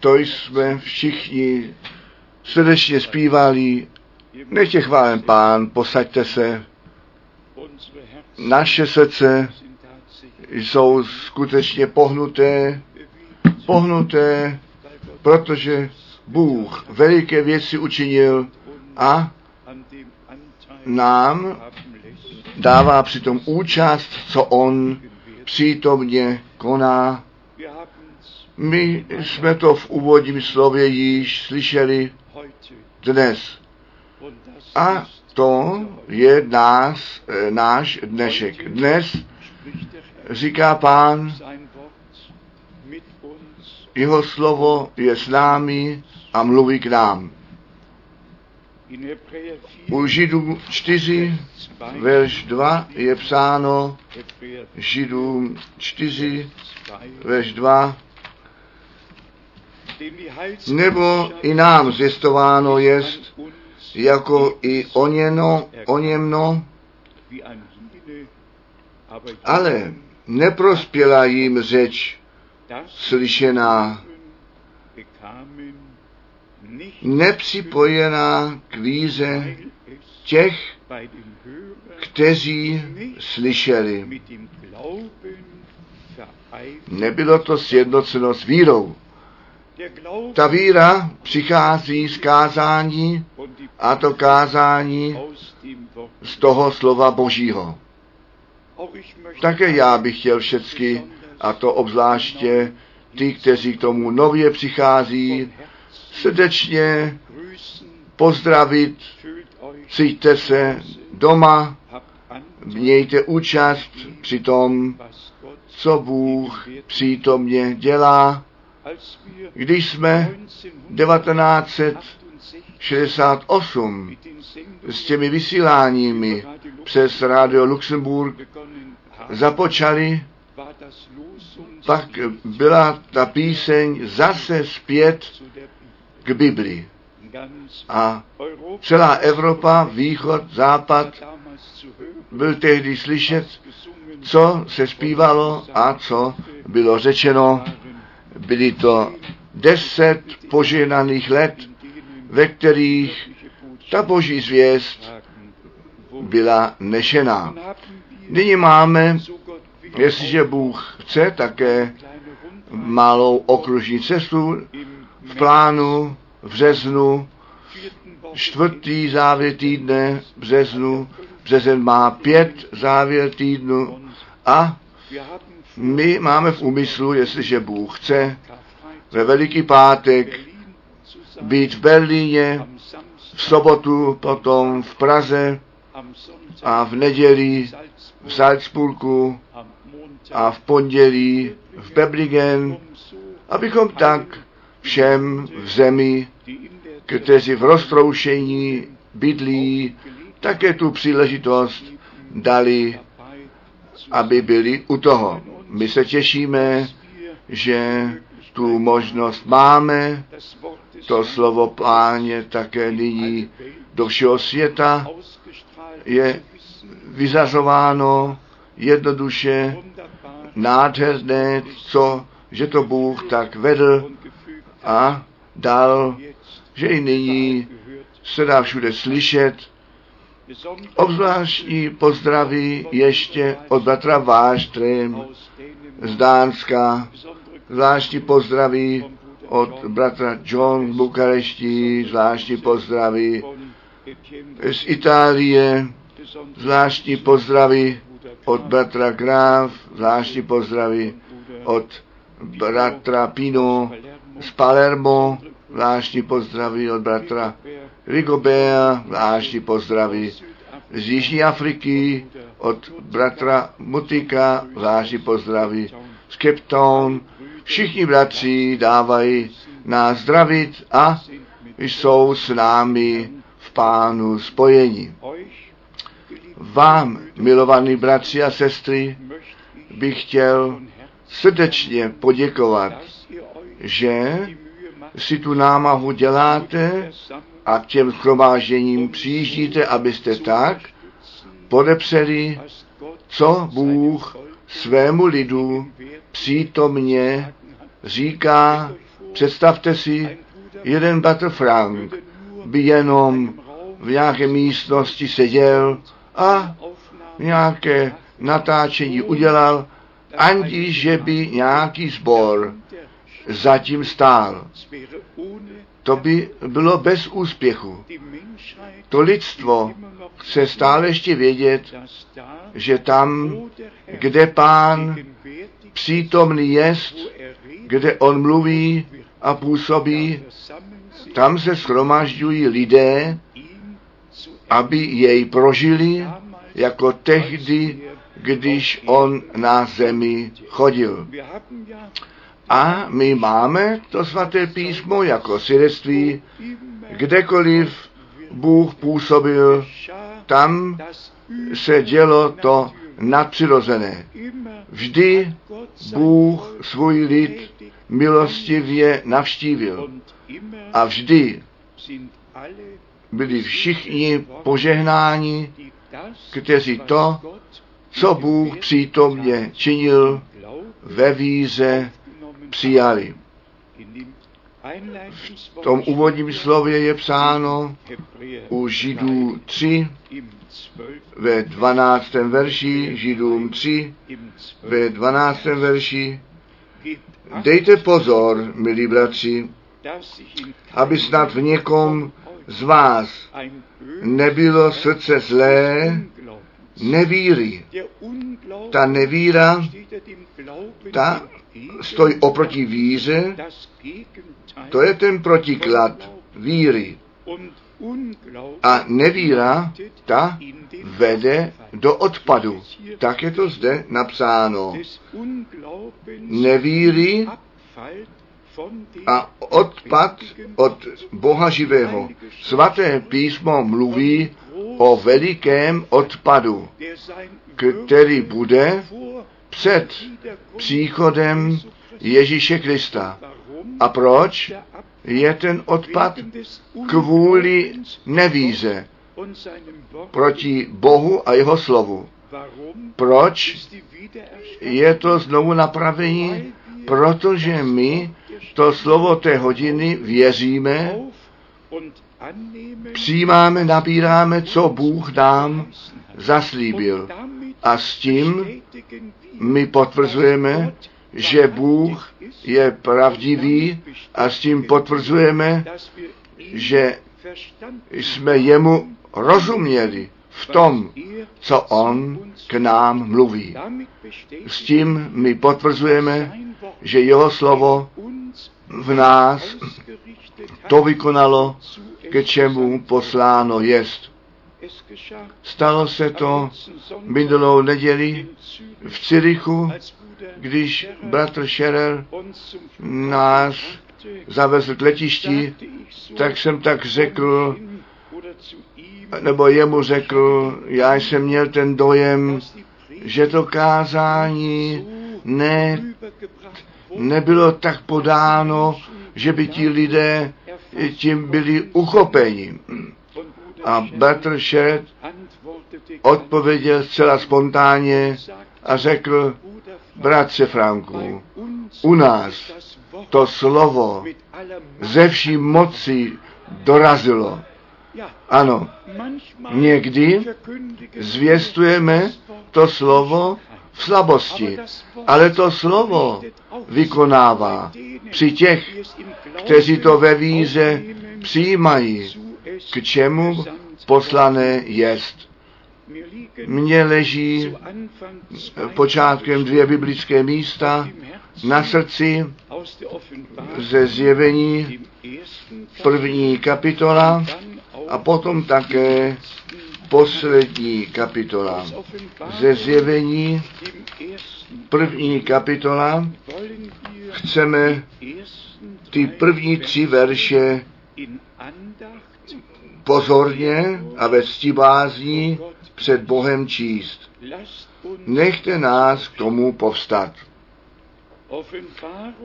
To jsme všichni srdečně zpívali. Nechtě chválen pán, posaďte se. Naše srdce jsou skutečně pohnuté, pohnuté, protože Bůh veliké věci učinil a nám dává přitom účast, co On přítomně koná. My jsme to v úvodním slově již slyšeli dnes. A to je nás, náš dnešek. Dnes říká pán, jeho slovo je s námi a mluví k nám. U Židů 4, verš 2 je psáno, Židům 4, verš 2, nebo i nám zjistováno jest, jako i oněno, oněmno, ale neprospěla jim řeč slyšená, nepřipojená k víze těch, kteří slyšeli. Nebylo to sjednoceno s vírou. Ta víra přichází z kázání a to kázání z toho slova Božího. Také já bych chtěl všecky, a to obzvláště ty, kteří k tomu nově přichází, srdečně pozdravit, cítíte se doma, mějte účast při tom, co Bůh přítomně dělá. Když jsme 1968 s těmi vysíláními přes Radio Luxemburg započali, pak byla ta píseň zase zpět k Biblii. A celá Evropa, východ, západ, byl tehdy slyšet, co se zpívalo a co bylo řečeno. Byly to deset požehnaných let, ve kterých ta boží zvěst byla nešená. Nyní máme, jestliže Bůh chce, také malou okružní cestu v plánu v březnu, čtvrtý závěr týdne březnu, březen má pět závěr týdnu a my máme v úmyslu, jestliže Bůh chce, ve Veliký pátek být v Berlíně, v sobotu potom v Praze a v neděli v Salzburgu a v pondělí v Bebligen, abychom tak všem v zemi, kteří v roztroušení bydlí, také tu příležitost dali, aby byli u toho. My se těšíme, že tu možnost máme, to slovo páně také nyní do všeho světa je vyzařováno jednoduše, nádherné, co, že to Bůh tak vedl a dal, že i nyní se dá všude slyšet. Obzvláštní pozdraví ještě od bratra Váštrem z Dánska, zvláštní pozdraví od bratra John z Bukarešti, zvláštní pozdraví z Itálie, zvláštní pozdraví od bratra Graf, zvláštní pozdraví od bratra Pino z Palermo, zvláštní pozdraví od bratra Rigobea, zvláštní pozdraví z Jižní Afriky, od bratra Mutika, zvláštní pozdraví z Cape Town. Všichni bratři dávají nás zdravit a jsou s námi v pánu spojení. Vám, milovaní bratři a sestry, bych chtěl srdečně poděkovat, že si tu námahu děláte a k těm schromážením přijíždíte, abyste tak podepřeli, co Bůh svému lidu přítomně říká Představte si, jeden bratr Frank by jenom v nějaké místnosti seděl a nějaké natáčení udělal, aniž že by nějaký sbor zatím stál. To by bylo bez úspěchu. To lidstvo chce stále ještě vědět, že tam, kde pán přítomný jest, kde on mluví a působí, tam se schromažďují lidé, aby jej prožili jako tehdy, když on na zemi chodil. A my máme to svaté písmo jako svědectví, kdekoliv Bůh působil, tam se dělo to nadpřirozené. Vždy Bůh svůj lid milostivě navštívil. A vždy byli všichni požehnáni, kteří to, co Bůh přítomně činil, ve víze přijali. V tom úvodním slově je psáno u Židů 3 ve 12. verši, Židům 3 ve 12. verši, dejte pozor, milí bratři, aby snad v někom z vás nebylo srdce zlé, nevíry. Ta nevíra, ta stojí oproti víře, to je ten protiklad víry. A nevíra, ta vede do odpadu. Tak je to zde napsáno. Nevíry a odpad od Boha živého. Svaté písmo mluví o velikém odpadu, který bude před příchodem Ježíše Krista. A proč je ten odpad? Kvůli nevíze proti Bohu a jeho slovu. Proč je to znovu napravení? Protože my to slovo té hodiny věříme, přijímáme, nabíráme, co Bůh nám zaslíbil. A s tím my potvrzujeme, že Bůh je pravdivý a s tím potvrzujeme, že jsme jemu rozuměli v tom, co on k nám mluví. S tím my potvrzujeme, že jeho slovo v nás to vykonalo, ke čemu posláno jest. Stalo se to minulou neděli v Cirichu, když bratr Scherer nás zavezl k letišti, tak jsem tak řekl, nebo jemu řekl, já jsem měl ten dojem, že to kázání ne, nebylo tak podáno, že by ti lidé tím byli uchopeni. A Shed odpověděl zcela spontánně a řekl, bratře Franku, u nás to slovo ze vší moci dorazilo. Ano, někdy zvěstujeme to slovo v slabosti, ale to slovo vykonává při těch, kteří to ve víře přijímají, k čemu poslané jest. Mně leží počátkem dvě biblické místa na srdci ze zjevení první kapitola a potom také poslední kapitola. Ze zjevení první kapitola chceme ty první tři verše pozorně a ve ctibázní před Bohem číst. Nechte nás k tomu povstat.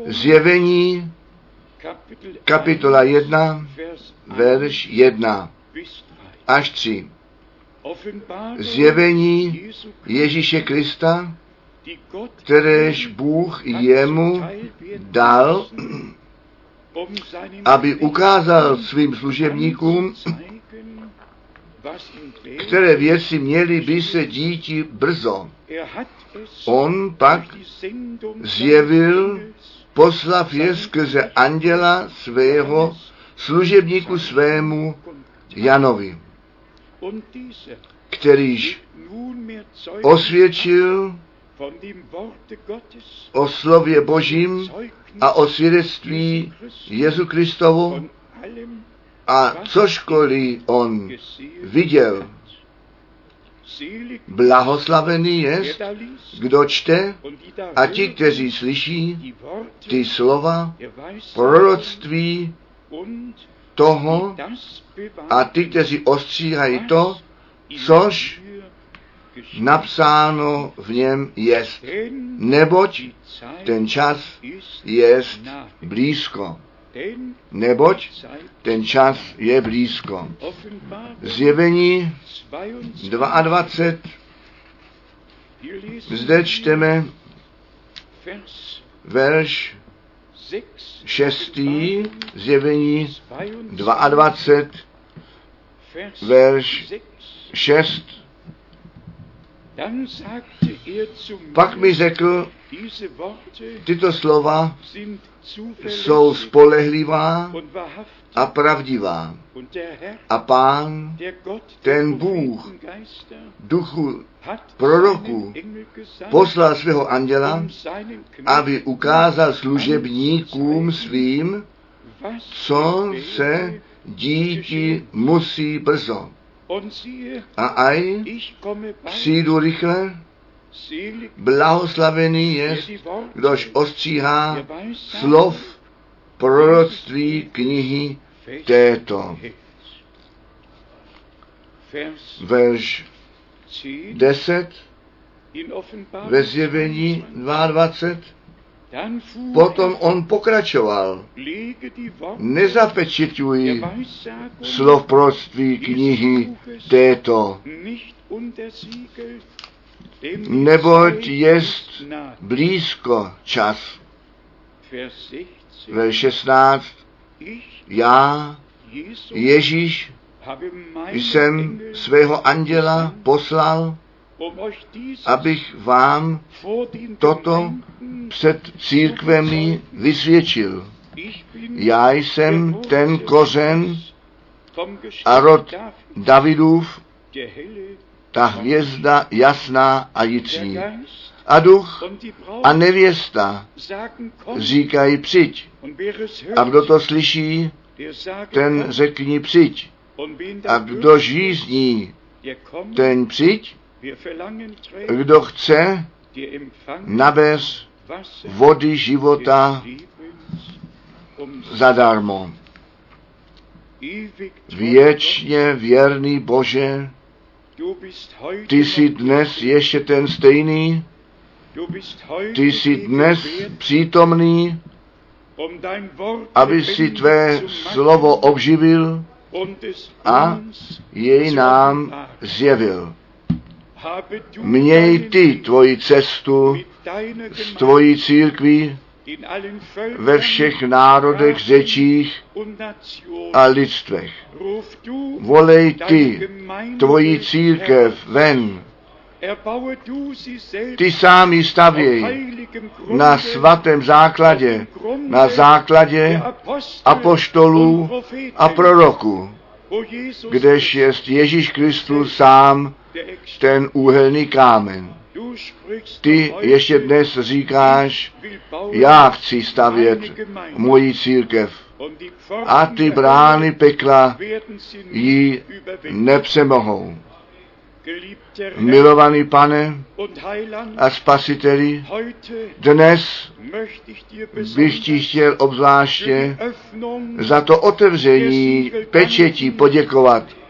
Zjevení kapitola 1, verš 1 až 3. Zjevení Ježíše Krista, kteréž Bůh jemu dal aby ukázal svým služebníkům, které věci měly by se díti brzo. On pak zjevil, poslav je skrze anděla svého, služebníku svému Janovi, kterýž osvědčil o slově Božím a o svědectví Jezu Kristovu a cožkoliv on viděl, blahoslavený je, kdo čte a ti, kteří slyší ty slova proroctví toho a ty, kteří ostříhají to, což napsáno v něm jest. Neboť ten čas jest blízko. Neboť ten čas je blízko. Zjevení 22. Zde čteme verš 6. Zjevení 22. Verš 6. Pak mi řekl, tyto slova jsou spolehlivá a pravdivá. A pán, ten Bůh, duchu proroku, poslal svého anděla, aby ukázal služebníkům svým, co se díti musí brzo. A aj přijdu rychle, blahoslavený je, kdož ostříhá slov proroctví knihy této. Verš 10 ve zjevení 22 Potom on pokračoval. Nezapečituj slov proství knihy této, neboť jest blízko čas. Ve 16. Já, Ježíš, jsem svého anděla poslal, abych vám toto před církvemi vysvědčil. Já jsem ten kořen a rod Davidův, ta hvězda jasná a jitří. A duch a nevěsta říkají přijď. A kdo to slyší, ten řekni přijď. A kdo žízní, ten přijď. Kdo chce, nabez vody života zadarmo. Věčně věrný Bože, ty jsi dnes ještě ten stejný, ty jsi dnes přítomný, aby si tvé slovo obživil a jej nám zjevil. Měj ty tvoji cestu s tvojí církví ve všech národech, řečích a lidstvech. Volej ty tvoji církev ven. Ty sám ji stavěj na svatém základě, na základě apoštolů a proroků, kdež jest Ježíš Kristus sám ten úhelný kámen. Ty ještě dnes říkáš, já chci stavět moji církev a ty brány pekla ji nepřemohou. Milovaný pane a spasiteli, dnes bych ti chtěl obzvláště za to otevření pečetí poděkovat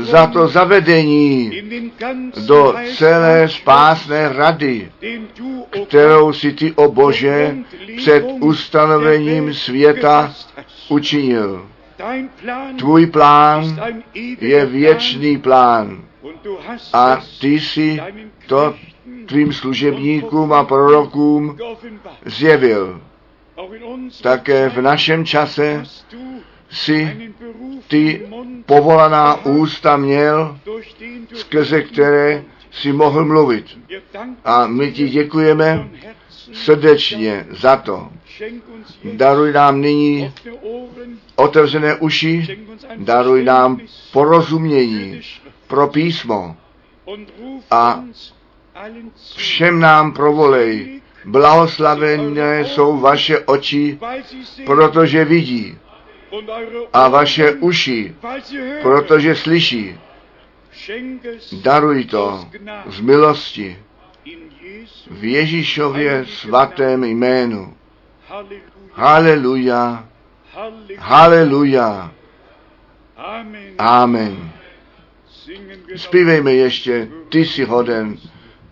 za to zavedení do celé spásné rady, kterou si ty, o Bože, před ustanovením světa učinil. Tvůj plán je věčný plán a ty si to tvým služebníkům a prorokům zjevil. také v našem čase si ty povolaná ústa měl, skrze které si mohl mluvit. A my ti děkujeme srdečně za to. Daruj nám nyní otevřené uši, daruj nám porozumění pro písmo a všem nám provolej. Blahoslavené jsou vaše oči, protože vidí, a vaše uši, protože slyší. Daruj to z milosti v Ježíšově svatém jménu. Haleluja. Haleluja. Amen. Zpívejme ještě, ty jsi hoden,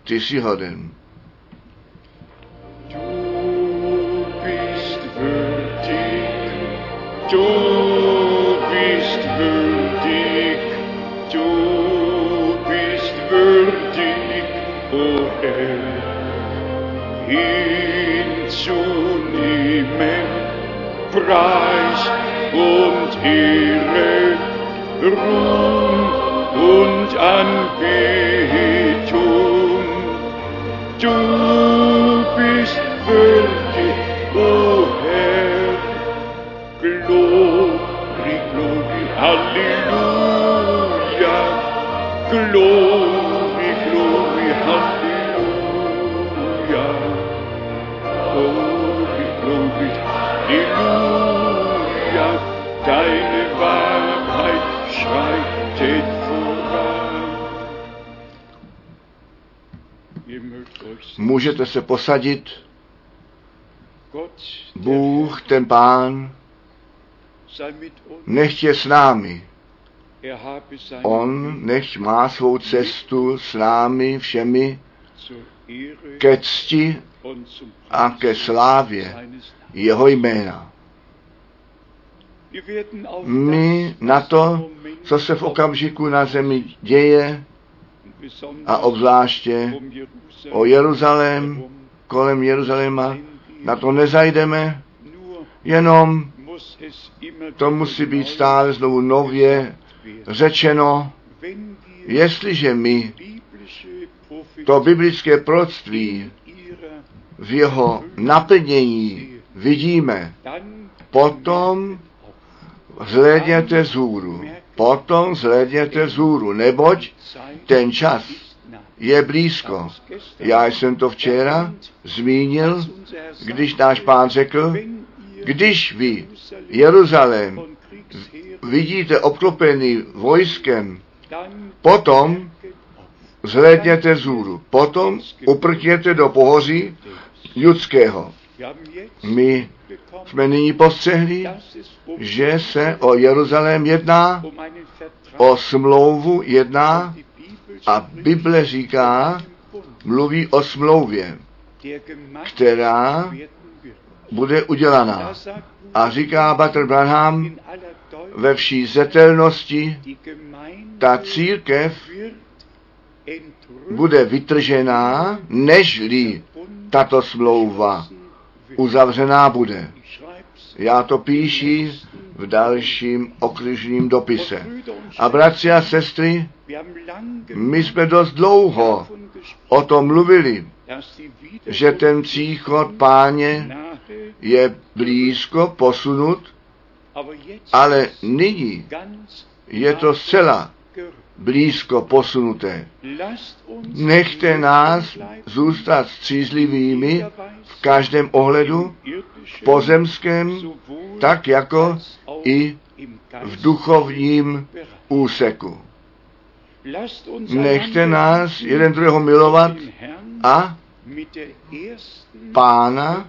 ty jsi hoden. Du bist würdig, du bist würdig, o oh Herr, ihn zu nehmen, Preis und Ehre, Ruhm und Anbetung. Du bist würdig, glory, hallelujah. Glory, glory, hallelujah. Glory, glory, hallelujah. Deine Wahrheit schreitet Můžete se posadit. Bůh, ten Pán. Nechť je s námi. On nechť má svou cestu s námi všemi ke cti a ke slávě jeho jména. My na to, co se v okamžiku na zemi děje, a obzvláště o Jeruzalém, kolem Jeruzaléma, na to nezajdeme, jenom to musí být stále znovu nově řečeno, jestliže my to biblické proroctví v jeho naplnění vidíme, potom zhlédněte zhůru. Potom zhlédněte zhůru, neboť ten čas je blízko. Já jsem to včera zmínil, když náš pán řekl, když vy Jeruzalém vidíte obklopený vojskem, potom zhlédněte zhůru. Potom uprkněte do pohoří judského. My jsme nyní postřehli, že se o Jeruzalém jedná, o smlouvu jedná a Bible říká, mluví o smlouvě, která. Bude udělaná. A říká Bater Branham ve vší zetelnosti, ta církev bude vytržená, nežli tato smlouva uzavřená bude. Já to píši v dalším okružním dopise. A bratři a sestry, my jsme dost dlouho o tom mluvili, že ten příchod páně je blízko posunut, ale nyní je to zcela blízko posunuté. Nechte nás zůstat střízlivými v každém ohledu, v pozemském, tak jako i v duchovním úseku. Nechte nás jeden druhého milovat a pána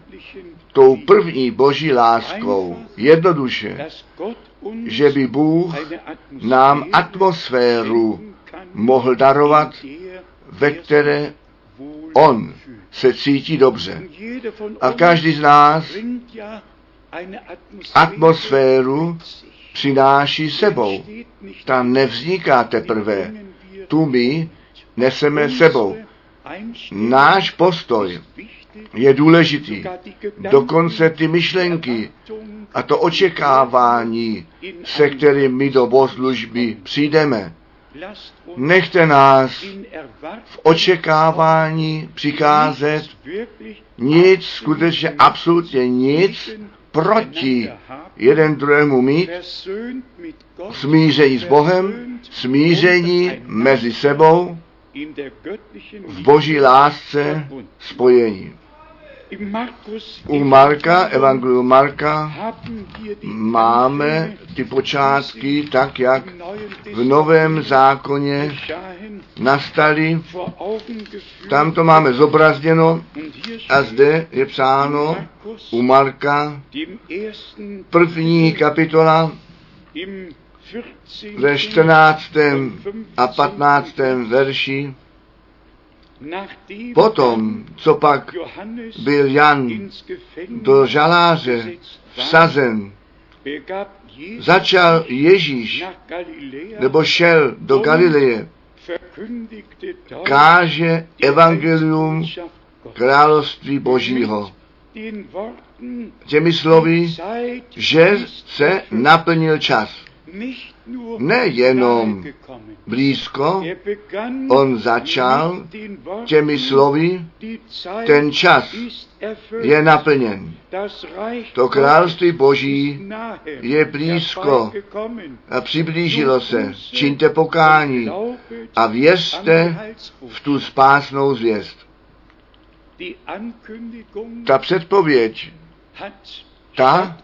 tou první boží láskou jednoduše, že by Bůh nám atmosféru mohl darovat, ve které on se cítí dobře. A každý z nás atmosféru přináší sebou. Ta nevzniká teprve. Tu my neseme sebou. Náš postoj je důležitý. Dokonce ty myšlenky a to očekávání, se kterým my do bohoslužby přijdeme. Nechte nás v očekávání přicházet nic, skutečně absolutně nic proti jeden druhému mít, smíření s Bohem, smíření mezi sebou, v boží lásce spojení. U Marka, Evangeliu Marka, máme ty počátky tak, jak v Novém zákoně nastaly. Tam to máme zobrazněno hier a zde je psáno u Marka, první kapitola im 14. ve 14. a 15. verši. Potom, co pak byl Jan do žaláře vsazen, začal Ježíš, nebo šel do Galileje, káže evangelium království Božího. Těmi slovy, že se naplnil čas. Nejenom. Blízko, on začal těmi slovy, ten čas je naplněn. To království Boží je blízko a přiblížilo se. Čiňte pokání a věřte v tu spásnou zvěst. Ta předpověď ta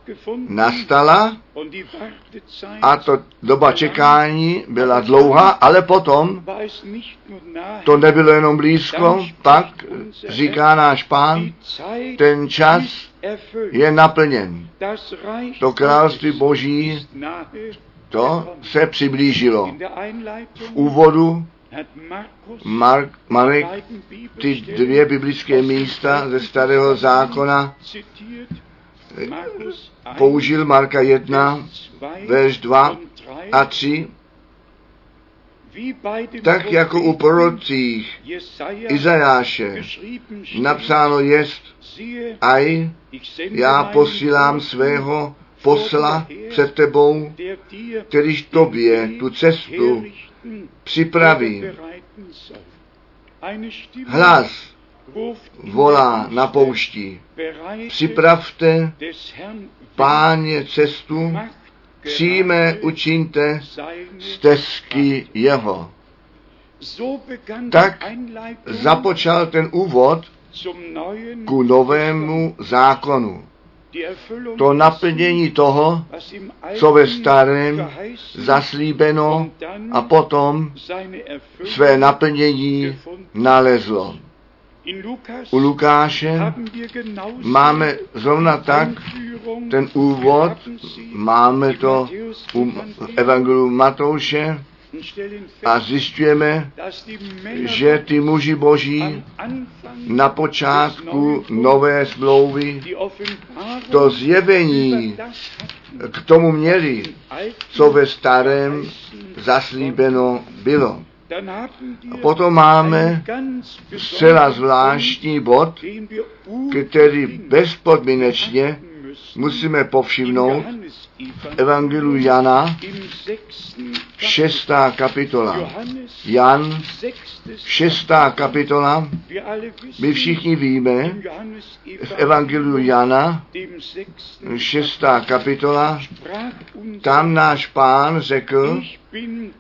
nastala a to doba čekání byla dlouhá, ale potom to nebylo jenom blízko, pak říká náš pán, ten čas je naplněn. To království Boží, to se přiblížilo. V úvodu Mark, Marek ty dvě biblické místa ze starého zákona zitiert. Markus 1, použil Marka 1, Vers 2 verš 2 und 3, a 3, wie bei dem tak jako u prorocích Izajáše napsáno jest, aj já posílám svého posla před tebou, kterýž tobě tu cestu připraví. Hlas volá na poušti. Připravte páně cestu, přijme učinte stezky jeho. Tak Započal ten úvod ku novému zákonu. To naplnění toho, co ve starém zaslíbeno a potom své naplnění nalezlo. U Lukáše máme zrovna tak ten úvod, máme to u Evangeliu Matouše a zjišťujeme, že ty muži boží na počátku nové smlouvy to zjevení k tomu měli, co ve starém zaslíbeno bylo. A potom máme zcela zvláštní bod, který bezpodmínečně musíme Im povšimnout Evangeliu Jana, šestá kapitola. Jan, šestá kapitola, my všichni víme, v Evangeliu Jana, šestá kapitola, tam náš pán řekl,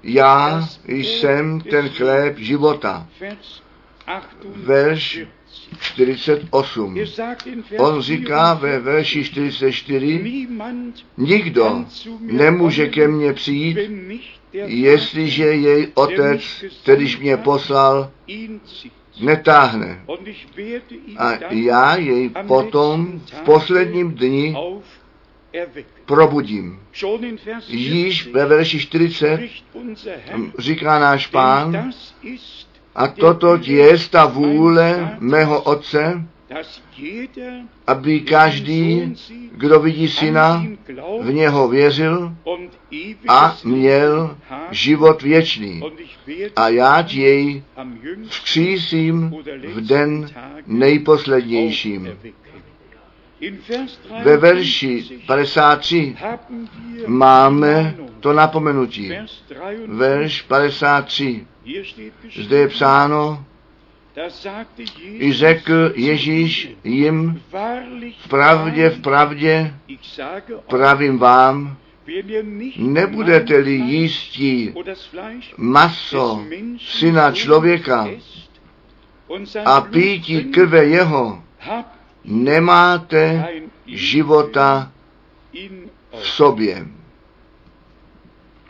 já jsem ten chléb života. Verš 48. 48. Er sagt in Vers On říká 44, ve verši 44, Niemand nikdo nemůže ke mně přijít, jestliže jej otec, kterýž mě poslal, netáhne. A já jej potom v posledním dni probudím. Již 40 ve verši 40 spricht unser Herr, říká náš pán, a toto je ta vůle mého otce, aby každý, kdo vidí syna, v něho věřil a měl život věčný. A já jej vzkřísím v den nejposlednějším. Ve verši 53 53 haben wir máme to napomenutí. Vers 53, Verš 53. Zde je psáno, i řekl Ježíš jim, v pravdě, v pravdě, pravím vám, nebudete-li jístí maso syna člověka a pítí krve jeho, nemáte života v sobě.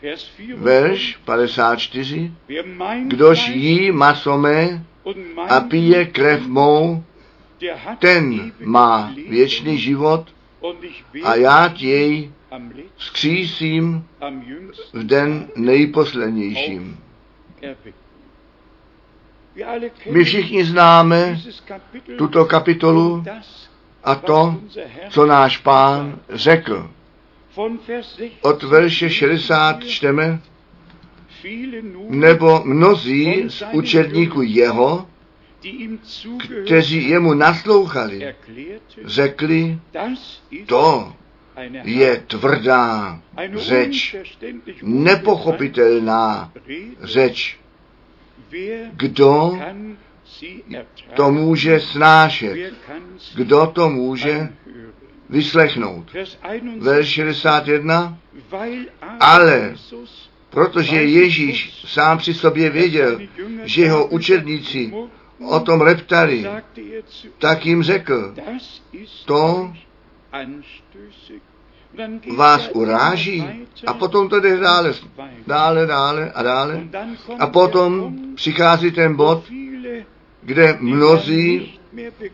Vers 4 Verš 54. Wer mein Kdož jí maso mé a pije krev mou, ten má věčný život a já jej vzkřísím v den nejposlednějším. My všichni známe tuto kapitolu a to, co náš pán řekl. Von Vers 16 Od verše 60 čteme, nebo mnozí z učedníků jeho, kteří jemu naslouchali, řekli, to je tvrdá řeč, nepochopitelná řeč. Kdo to může snášet? Kdo to může. Vyslechnout? Vers 61, Verš 61. weil Ale Protože Ježíš sám při sobě věděl, že jeho učedníci o tom reptali, er tak jim řekl, to vás er uráží. A potom to jde dále, dále, dále a dále. A potom Punkt, přichází ten bod, kde mnozí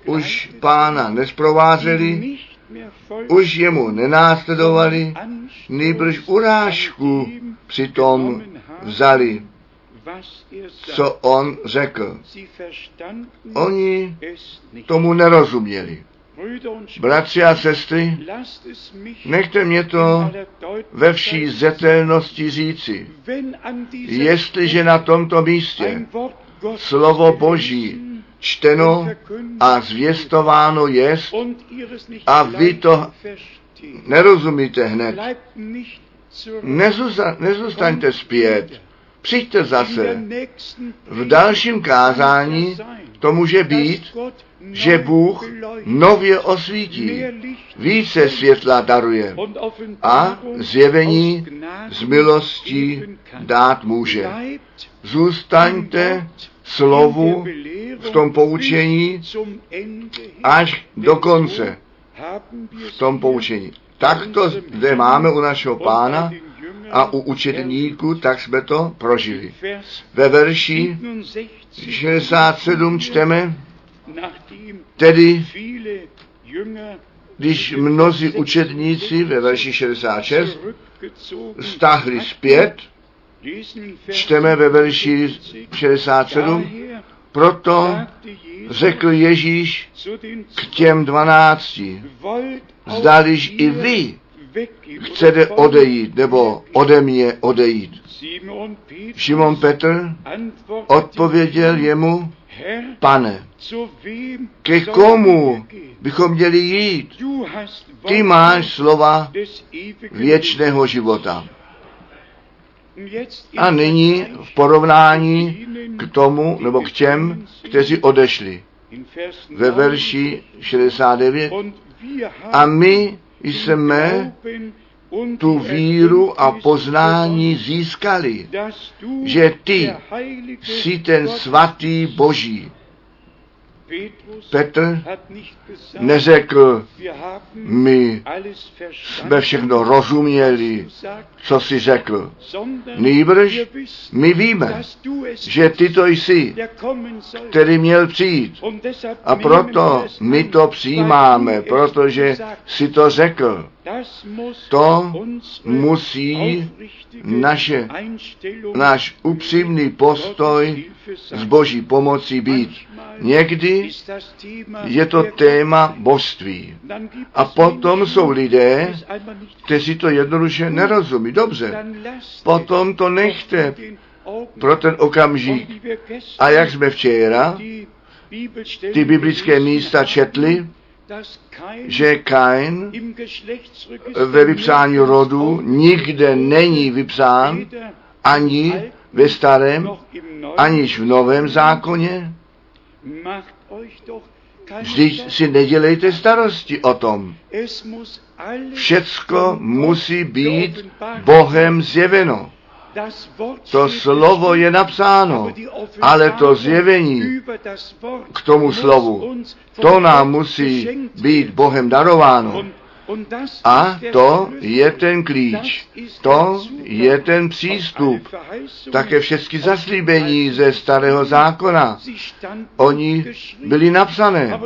už pána nesprovázeli, už jemu nenásledovali, nýbrž urážku přitom vzali, co on řekl. Oni tomu nerozuměli. Bratři a sestry, nechte mě to ve vší zetelnosti říci. Jestliže na tomto místě slovo Boží čteno a zvěstováno jest a vy to nerozumíte hned. Nezuza, nezůstaňte zpět. Přijďte zase. V dalším kázání to může být, že Bůh nově osvítí, více světla daruje a zjevení z milostí dát může. Zůstaňte slovu v tom poučení až do konce v tom poučení. Tak to zde máme u našeho pána a u učedníků, tak jsme to prožili. Ve verši 67 čteme, tedy když mnozí učedníci ve verši 66 stáhli zpět, čteme ve verši 67, proto řekl Ježíš k těm dvanácti, zdališ i vy chcete odejít, nebo ode mě odejít. Šimon Petr odpověděl jemu, pane, ke komu bychom měli jít? Ty máš slova věčného života. A nyní v porovnání k tomu, nebo k těm, kteří odešli. Ve verši 69. A my jsme tu víru a poznání získali, že ty jsi ten svatý Boží. Petr neřekl, my jsme všechno rozuměli, co jsi řekl. Nýbrž my víme, že ty to jsi, který měl přijít. A proto my to přijímáme, protože si to řekl. To musí naše, náš upřímný postoj s Boží pomocí být. Někdy je to téma božství. A potom jsou lidé, kteří to jednoduše nerozumí. Dobře, potom to nechte pro ten okamžik. A jak jsme včera ty biblické místa četli, že Kain ve vypsání rodu nikde není vypsán, ani ve starém, aniž v novém zákoně. Vždyť si nedělejte starosti o tom. Všecko musí být Bohem zjeveno. To slovo je napsáno, ale to zjevení k tomu slovu, to nám musí být. Bohem darováno. A to je ten klíč, to je ten přístup. Také všechny zaslíbení ze starého zákona. Oni byli napsané,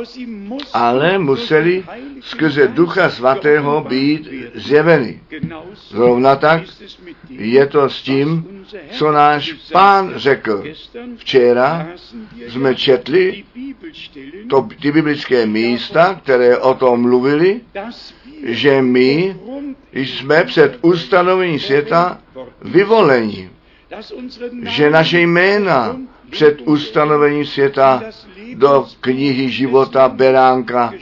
ale museli skrze Ducha Svatého být zjeveny. Zrovna tak je to s tím, co náš pán řekl. Včera jsme četli to, ty biblické místa, které o tom mluvili, že my jsme před ustanovením světa vyvoleni, že naše jména před ustanovením světa do knihy života Beránka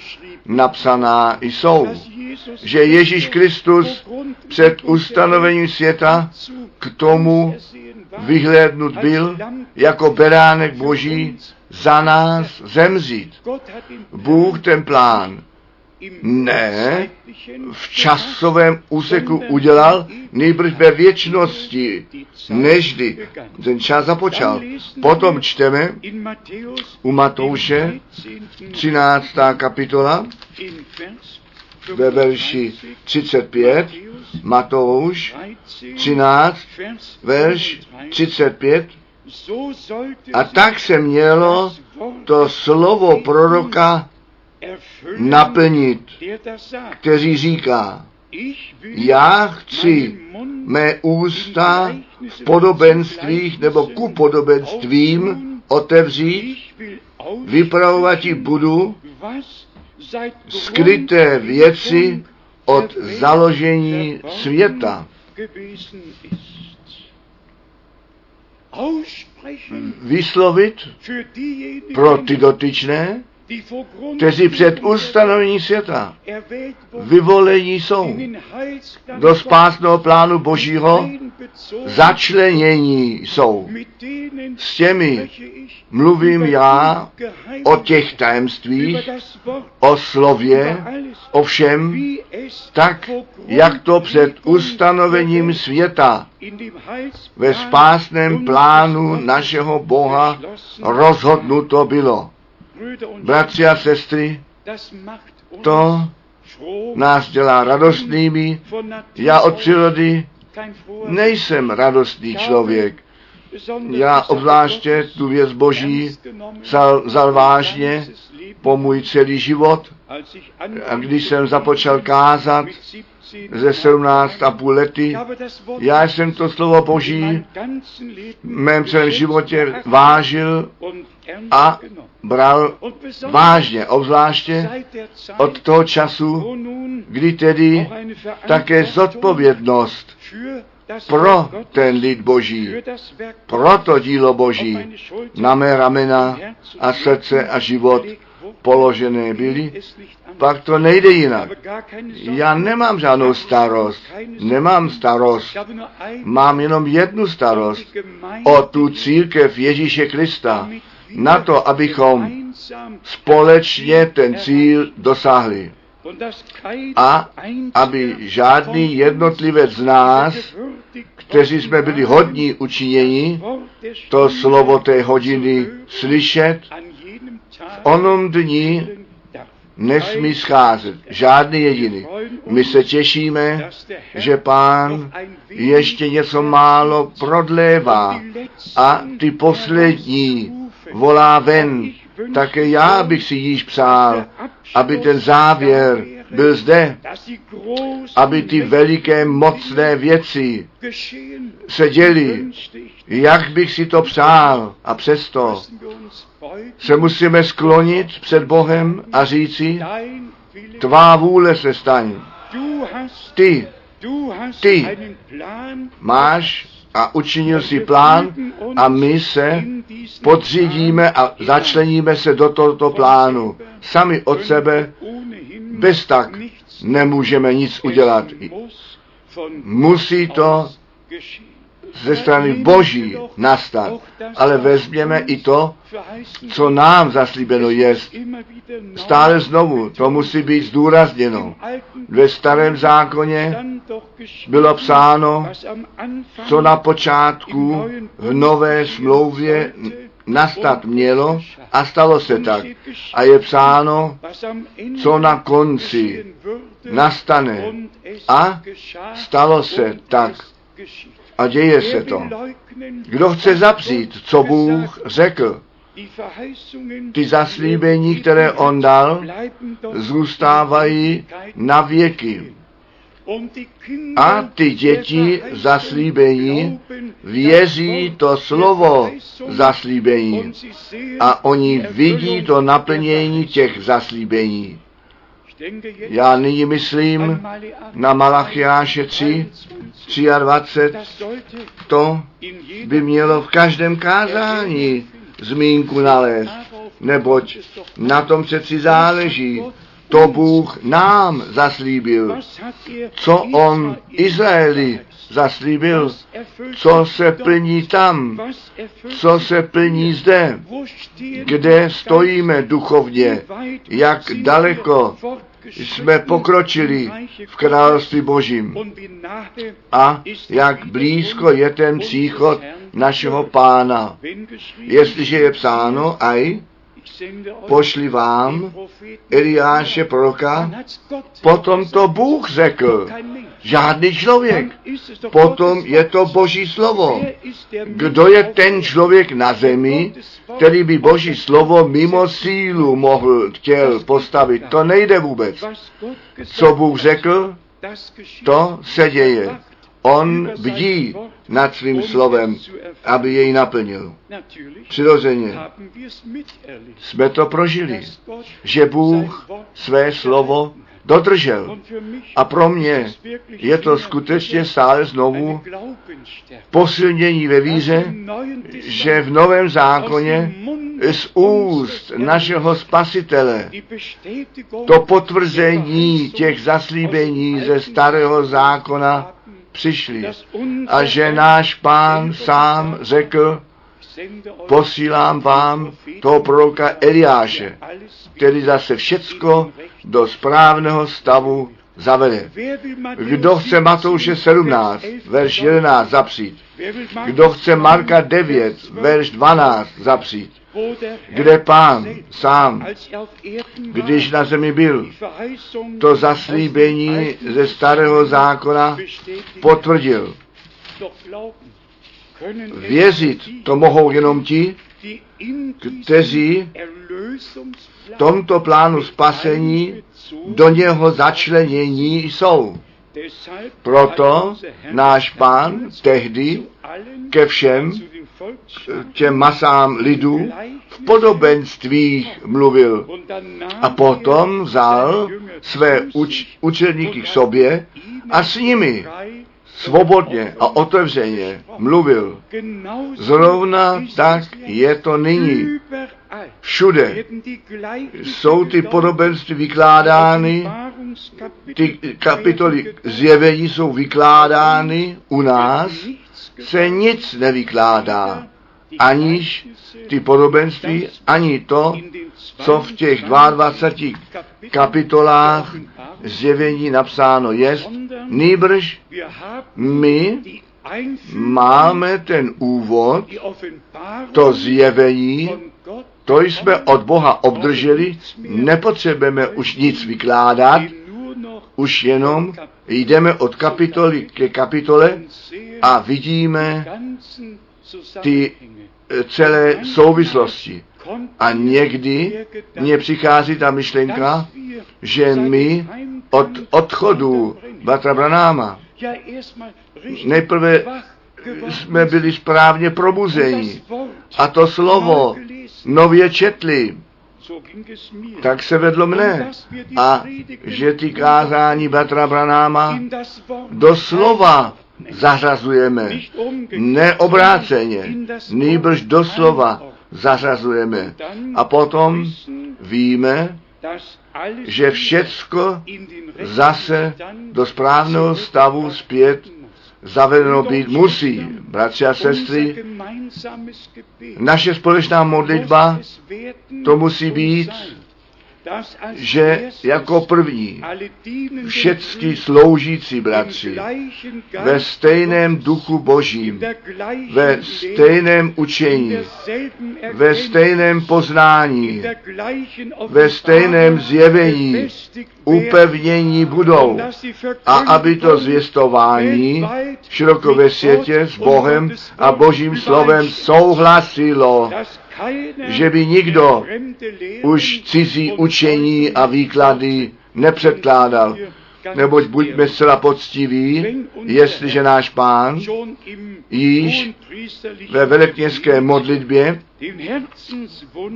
napsaná jsou, že Ježíš Kristus před ustanovením světa k tomu vyhlédnut byl jako beránek boží za nás zemřít. Bůh ten plán ne v časovém úseku udělal, nejbrž ve věčnosti, neždy ten čas započal. Potom čteme u Matouše 13. kapitola ve verši 35, Matouš 13, verš 35, a tak se mělo to slovo proroka naplnit, kteří říká, já chci mé ústa v podobenstvích nebo ku podobenstvím otevřít, vypravovat ti budu skryté věci od založení světa. Vyslovit pro ty dotyčné, kteří před ustanovením světa vyvolení jsou do spásného plánu Božího, začlenění jsou. S těmi mluvím já o těch tajemstvích, o slově, o všem, tak, jak to před ustanovením světa ve spásném plánu našeho Boha rozhodnuto bylo. Bratři a sestry, to nás dělá radostnými. Já od přírody nejsem radostný člověk. Já obzvláště tu věc Boží vzal, vzal vážně po můj celý život. A když jsem započal kázat ze 17 a půl lety, já jsem to slovo Boží v mém celém životě vážil a bral vážně, obzvláště od toho času, kdy tedy také zodpovědnost pro ten lid Boží, pro to dílo Boží na mé ramena a srdce a život položené byly, pak to nejde jinak. Já nemám žádnou starost, nemám starost, mám jenom jednu starost. O tu církev Ježíše Krista, na to, abychom společně ten cíl dosáhli. A aby žádný jednotlivec z nás, kteří jsme byli hodní učinění, to slovo té hodiny slyšet, v onom dní nesmí scházet žádný jediný. My se těšíme, že pán ještě něco málo prodlévá a ty poslední volá ven. Také já bych si již přál, aby ten závěr byl zde, aby ty veliké mocné věci se děly, jak bych si to přál. A přesto se musíme sklonit před Bohem a říci, tvá vůle se staň. Ty Ty máš a učinil si plán a my se podřídíme a začleníme se do tohoto plánu. Sami od sebe bez tak nemůžeme nic udělat. Musí to. Ze strany Boží nastat. Ale vezměme i to, co nám zaslíbeno je. Stále znovu, to musí být zdůrazněno. Ve starém zákoně bylo psáno, co na počátku v nové smlouvě nastat mělo a stalo se tak. A je psáno, co na konci nastane. A stalo se tak. A děje se to. Kdo chce zapřít, co Bůh řekl, ty zaslíbení, které on dal, zůstávají na věky. A ty děti zaslíbení věří to slovo zaslíbení a oni vidí to naplnění těch zaslíbení. Já nyní myslím na Malachiáše 3, 23, Das sollte to by mělo v každém kázání zmínku nalézt, neboť na tom přeci záleží. To Bůh nám zaslíbil. Co on Izraeli zaslíbil, co se plní tam, co se plní zde, kde stojíme duchovně, jak daleko jsme pokročili v království Božím a jak blízko je ten příchod našeho pána. Jestliže je psáno, aj pošli vám Eliáše proroka, potom to Bůh řekl, žádný člověk. Potom je to. Boží slovo. Kdo je ten člověk na zemi, který by Boží slovo mimo sílu mohl, chtěl postavit? To nejde vůbec. Co Bůh řekl, to se děje. On bdí nad svým slovem, aby jej naplnil. Přirozeně jsme to prožili, že Bůh své slovo dodržel. A pro mě je to skutečně stále znovu posilnění ve víře, že v Novém zákoně z úst našeho spasitele to potvrzení těch zaslíbení ze starého zákona přišli. A že náš pán sám řekl, posílám vám toho proroka Eliáše, který zase všecko do správného stavu zavede. Kdo chce Matouše 17, verš 11 zapřít, kdo chce Marka 9, verš 12 zapřít, kde pán sám, když na zemi byl, to zaslíbení ze starého zákona potvrdil. Věřit to mohou jenom ti, kteří v tomto plánu spasení do něho začlenění jsou. Proto náš pán tehdy ke všem těm masám lidů v podobenstvích mluvil. A potom vzal své uč, učeníky k sobě a s nimi svobodně a otevřeně mluvil. Zrovna tak je to nyní. Všude jsou ty podobenství vykládány, ty kapitoly zjevení jsou vykládány u nás, se nic nevykládá, aniž ty podobenství, ani to, co v těch 22 kapitolách zjevení napsáno je, nýbrž my máme ten úvod, to zjevení, to jsme od Boha obdrželi, nepotřebujeme už nic vykládat, už jenom jdeme od kapitoly ke kapitole a vidíme ty celé souvislosti. A někdy mně přichází ta myšlenka, že my od odchodu Batra Branáma nejprve jsme byli správně probuzení a to slovo nově četli, tak se vedlo mne. A že ty kázání Batra Branáma do slova zařazujeme, neobráceně, nýbrž doslova zařazujeme. A potom víme, že všecko zase do správného stavu zpět zavedeno být musí. Bratři a sestry, naše společná modlitba to musí být že jako první všetky sloužící bratři ve stejném duchu božím, ve stejném učení, ve stejném poznání, ve stejném zjevení, upevnění budou a aby to zvěstování široko ve světě s Bohem a Božím slovem souhlasilo, že by nikdo už cizí učení a výklady nepředkládal. Neboť buďme zcela poctiví, jestliže náš pán již ve velekněžské modlitbě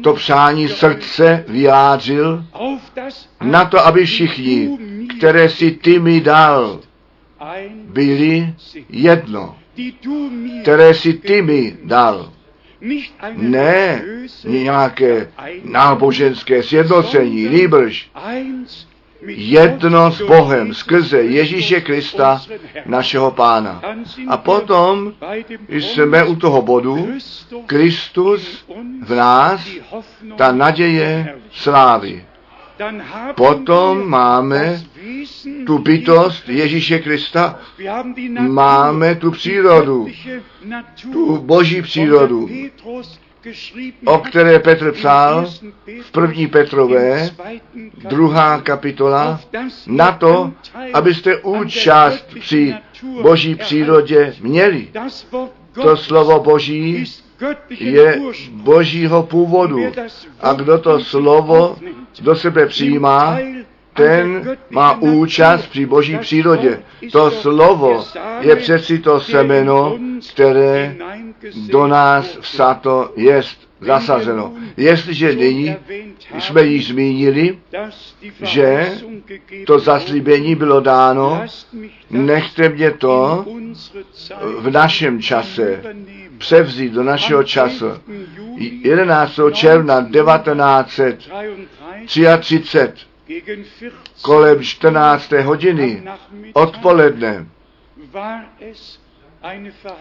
to přání srdce vyjádřil na to, aby všichni, které si ty mi dal, byli jedno, které si ty mi dal. Ne nějaké náboženské sjednocení, nýbrž jedno s Bohem skrze Ježíše Krista, našeho Pána. A potom jsme u toho bodu, Kristus v nás, ta naděje slávy. Potom máme tu bytost Ježíše Krista, máme tu přírodu, tu boží přírodu, o které Petr psal v první Petrové, druhá kapitola, na to, abyste účast při boží přírodě měli. To slovo boží je božího původu. A kdo to slovo do sebe přijímá, ten má účast při boží přírodě. To slovo je přeci to semeno, které do nás vsato jest zasazeno. Jestliže nyní jsme již zmínili, že to zaslíbení bylo dáno, nechte mě to v našem čase převzít do našeho času. 11. června 1933 kolem 14. hodiny odpoledne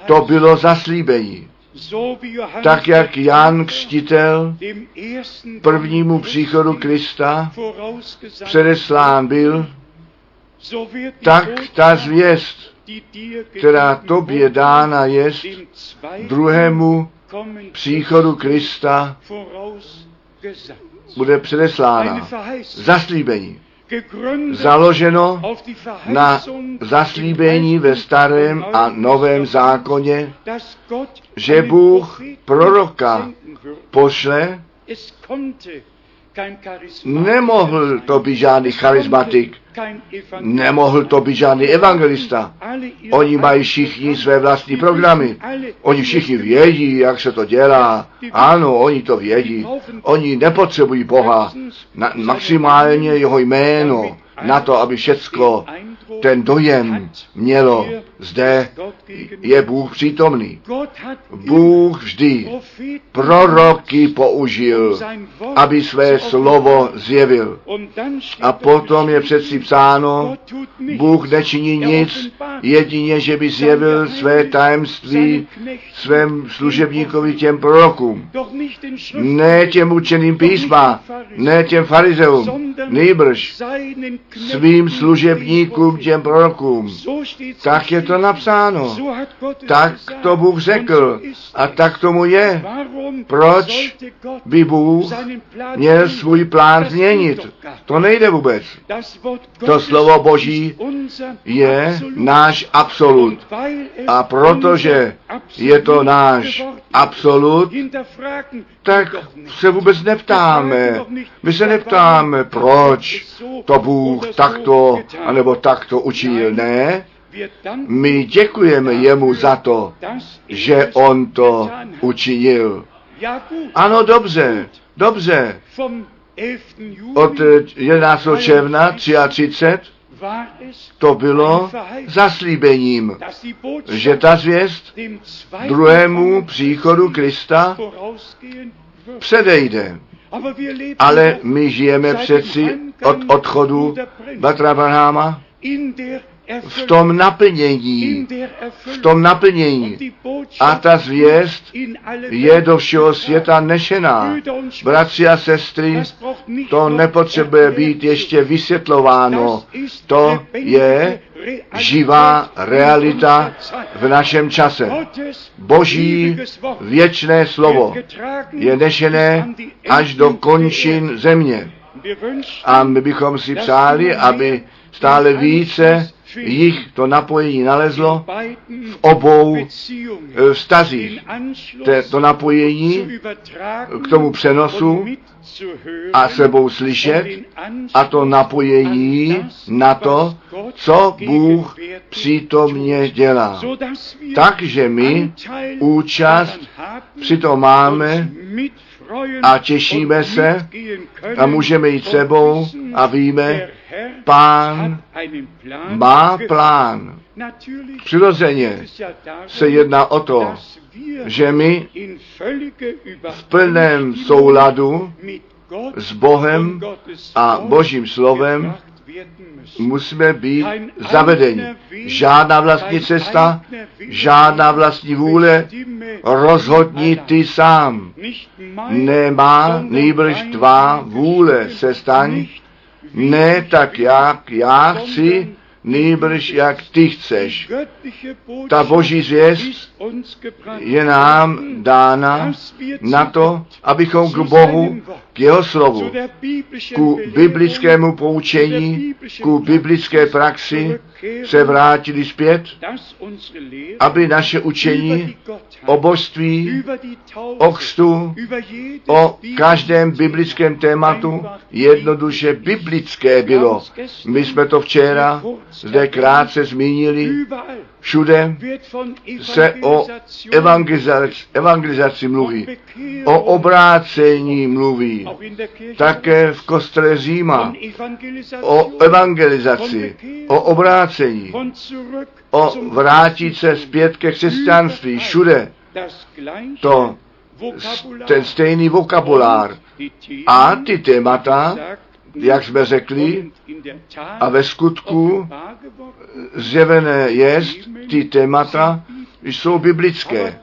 to bylo zaslíbení. Tak jak Jan Křtitel prvnímu příchodu Krista předeslán byl, tak ta zvěst, která tobě dána je, druhému příchodu Krista bude předeslána. Zaslíbení. Založeno na zaslíbení ve starém a novém zákoně, že Bůh proroka pošle, nemohl to být žádný charismatik, Nemohl to být žádný evangelista. Oni mají všichni své vlastní programy. Oni všichni vědí, jak se to dělá. Ano, oni to vědí. Oni nepotřebují Boha. Na, maximálně jeho jméno na to, aby všecko ten dojem mělo. Zde je Bůh přítomný. Bůh vždy proroky použil, aby své slovo zjevil. A potom je přeci psáno, Bůh nečiní nic, jedině, že by zjevil své tajemství svém služebníkovi těm prorokům. Ne těm učeným písma, ne těm farizeům, nejbrž svým služebníkům těm prorokům. Tak je to napsáno. Tak to Bůh řekl. A tak tomu je. Proč by Bůh měl svůj plán změnit? To nejde vůbec. To slovo Boží je náš absolut. A protože je to náš absolut, tak se vůbec neptáme. My se neptáme, proč to Bůh takto anebo takto učinil. Ne, my děkujeme jemu za to, že on to učinil. Ano, dobře, dobře. Od 11. června 33 to bylo zaslíbením, že ta zvěst druhému příchodu Krista předejde. Ale my žijeme přeci od odchodu Batra Abrahama v tom naplnění, v tom naplnění. A ta zvěst je do všeho světa nešená. Bratři a sestry, to nepotřebuje být ještě vysvětlováno. To je živá realita v našem čase. Boží věčné slovo je nešené až do končin země. A my bychom si přáli, aby stále více jich to napojení nalezlo v obou vztazích. To napojení k tomu přenosu a sebou slyšet a to napojení na to, co Bůh přítomně dělá. Takže my účast přitom máme a těšíme se a můžeme jít sebou a víme, pán má plán. Přirozeně se jedná o to, že my v plném souladu s Bohem a Božím slovem musíme být zavedeni. Žádná vlastní cesta, žádná vlastní vůle, rozhodni ty sám. Nemá nejbrž tvá vůle se staň, ne tak, jak já chci, nejbrž jak ty chceš. Ta boží zvěst je nám dána na to, abychom k Bohu, k jeho slovu, ku biblickému poučení, ku biblické praxi se vrátili zpět, aby naše učení o božství, o křtu, o každém biblickém tématu jednoduše biblické bylo. My jsme to včera zde krátce zmínili, všude se o evangelizaci, evangelizaci mluví, o obrácení mluví, také v kostele Říma, o evangelizaci, o obrácení, o vrátit se zpět ke křesťanství, všude. To ten stejný vokabulár a ty témata, jak jsme řekli, a ve skutku zjevené jest, ty témata jsou biblické.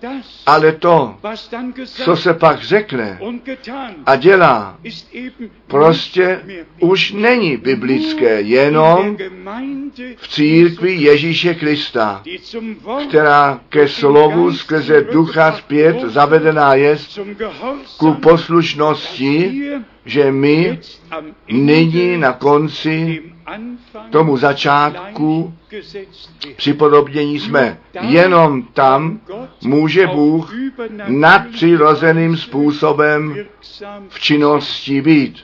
Ale to, co se pak řekne a dělá, prostě už není biblické, jenom v církvi Ježíše Krista, která ke slovu skrze ducha zpět zavedená je ku poslušnosti, že my nyní na konci tomu začátku připodobnění jsme. Jenom tam může Bůh nadpřirozeným způsobem v činnosti být.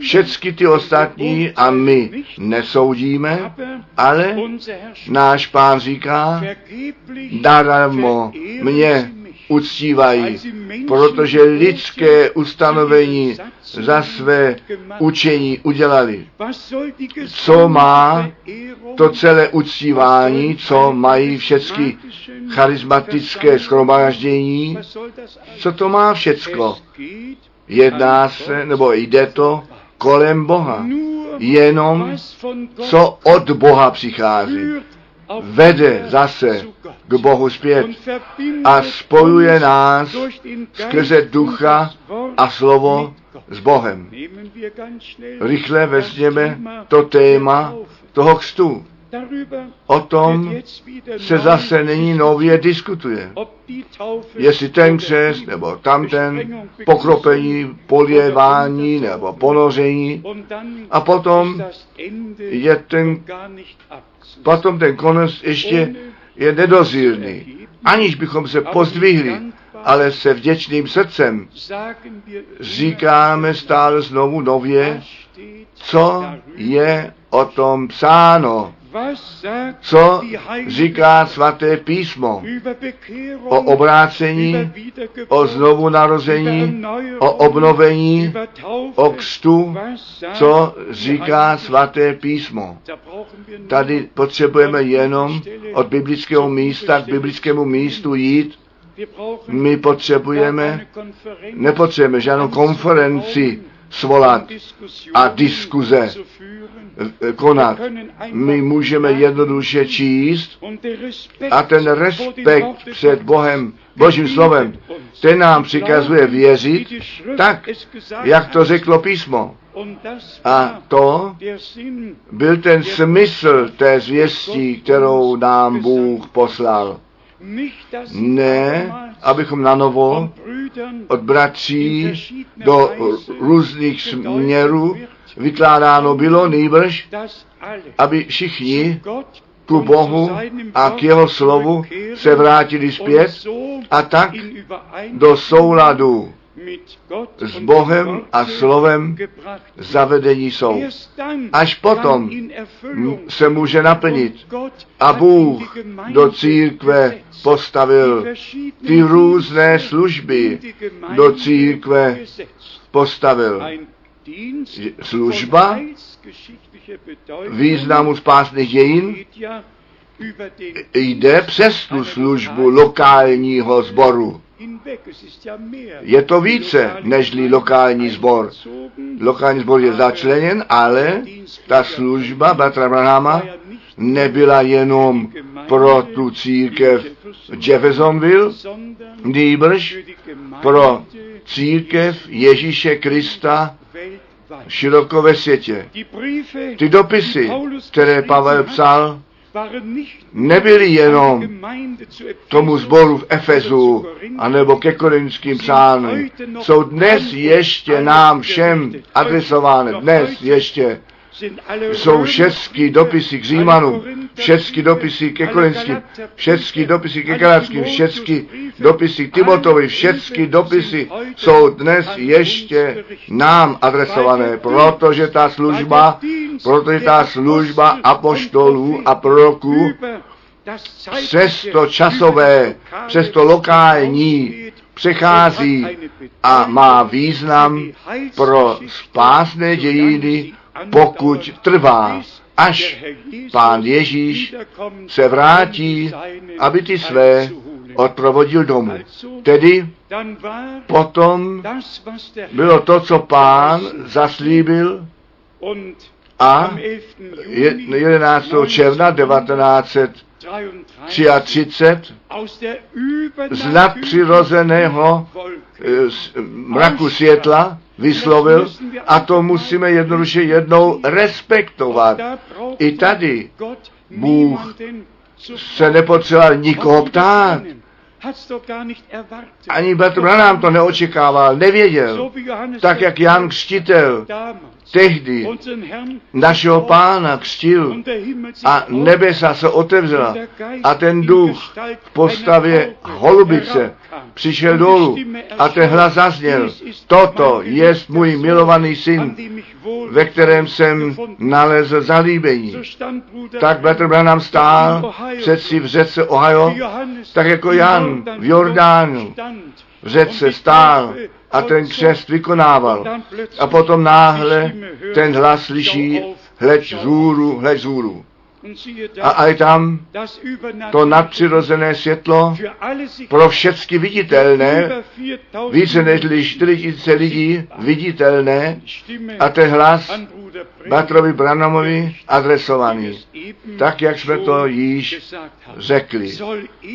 Všechny ty ostatní a my nesoudíme, ale náš pán říká, darmo mě uctívají, protože lidské ustanovení za své učení udělali. Co má to celé uctívání, co mají všechny charismatické schromáždění, co to má všecko? Jedná se, nebo jde to kolem Boha. Jenom co od Boha přichází vede zase k Bohu zpět a spojuje nás skrze ducha a slovo s Bohem. Rychle vezměme to téma toho. Darüber O tom se zase nyní nově diskutuje. Jestli ten die nebo tamten, pokropení, poljevání, nebo ponoření. A potom je ten. Potom ten konec ještě je nedozírný. Aniž bychom se pozdvihli, ale se vděčným srdcem říkáme stále znovu nově, co je o tom psáno, co říká svaté písmo o obrácení, o znovu narození, o obnovení, o sagt co říká svaté písmo. Tady potřebujeme jenom od biblického místa k biblickému místu jít. My potřebujeme, nepotřebujeme žádnou konferenci svolat a diskuze eh, konat. My můžeme jednoduše číst a ten respekt před Bohem, Božím slovem, ten nám přikazuje věřit tak, jak to řeklo písmo. A to byl ten smysl té zvěstí, kterou nám Bůh poslal. Ne, abychom na novo od bratří do různých směrů vykládáno bylo nejbrž, aby všichni ku Bohu a k jeho slovu se vrátili zpět a tak do souladu s Bohem a slovem zavedení jsou. Až potom se může naplnit. A Bůh do církve postavil ty různé služby, do církve postavil služba významu spásných dějin jde přes tu službu lokálního sboru. Je to více nežli lokální sbor. Lokální sbor je začleněn, ale ta služba Bratra Branhama nebyla jenom pro tu církev Jeffersonville, nýbrž pro církev Ježíše Krista široko ve světě. Ty dopisy, které Pavel psal, nebyly jenom tomu sboru v Efezu, anebo ke korinským psány. Jsou dnes ještě nám všem adresovány. Dnes ještě jsou všechny dopisy k Římanům, všechny dopisy ke Korinským, všechny dopisy ke Galatským, všechny dopisy k Timotovi, všechny dopisy jsou dnes ještě nám adresované, protože ta služba, protože ta služba apoštolů a proroků přes to časové, přes to lokální přechází a má význam pro spásné dějiny pokud trvá, až pán Ježíš se vrátí, aby ty své odprovodil domů. Tedy potom bylo to, co pán zaslíbil a 11. června 1933 z nadpřirozeného mraku světla vyslovil a to musíme jednoduše jednou respektovat. I tady Bůh se nepotřeboval nikoho ptát. Ani Bratr Branham to neočekával, nevěděl. Tak jak Jan Křtitel tehdy našeho pána křtil a nebesa se otevřela a ten duch v postavě holubice přišel dolů a ten hlas zazněl, toto je můj milovaný syn, ve kterém jsem nalezl zalíbení. Tak Bratr Branham stál přeci v řece Ohio, tak jako Jan v Jordánu řece stál a ten křest vykonával. A potom náhle ten hlas slyší, hleď vzhůru, hleď vzhůru. A aj tam to nadpřirozené světlo pro všechny viditelné, více než 4000 lidí viditelné a ten hlas Batrovi Branamovi adresovaný. Tak, jak jsme to již řekli.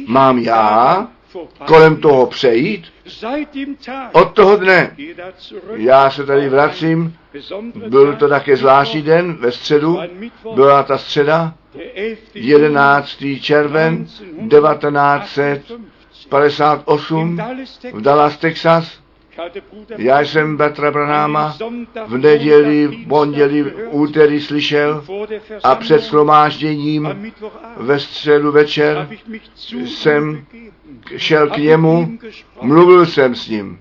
Mám já kolem toho přejít? Od toho dne. Já se tady vracím. Byl to také zvláštní den ve středu. Byla ta středa. 11. červen 1958 v Dallas, Texas. Já jsem Bertra Branáma. V neděli, v pondělí, v úterý slyšel a před shromážděním ve středu večer jsem šel k němu, mluvil jsem s ním.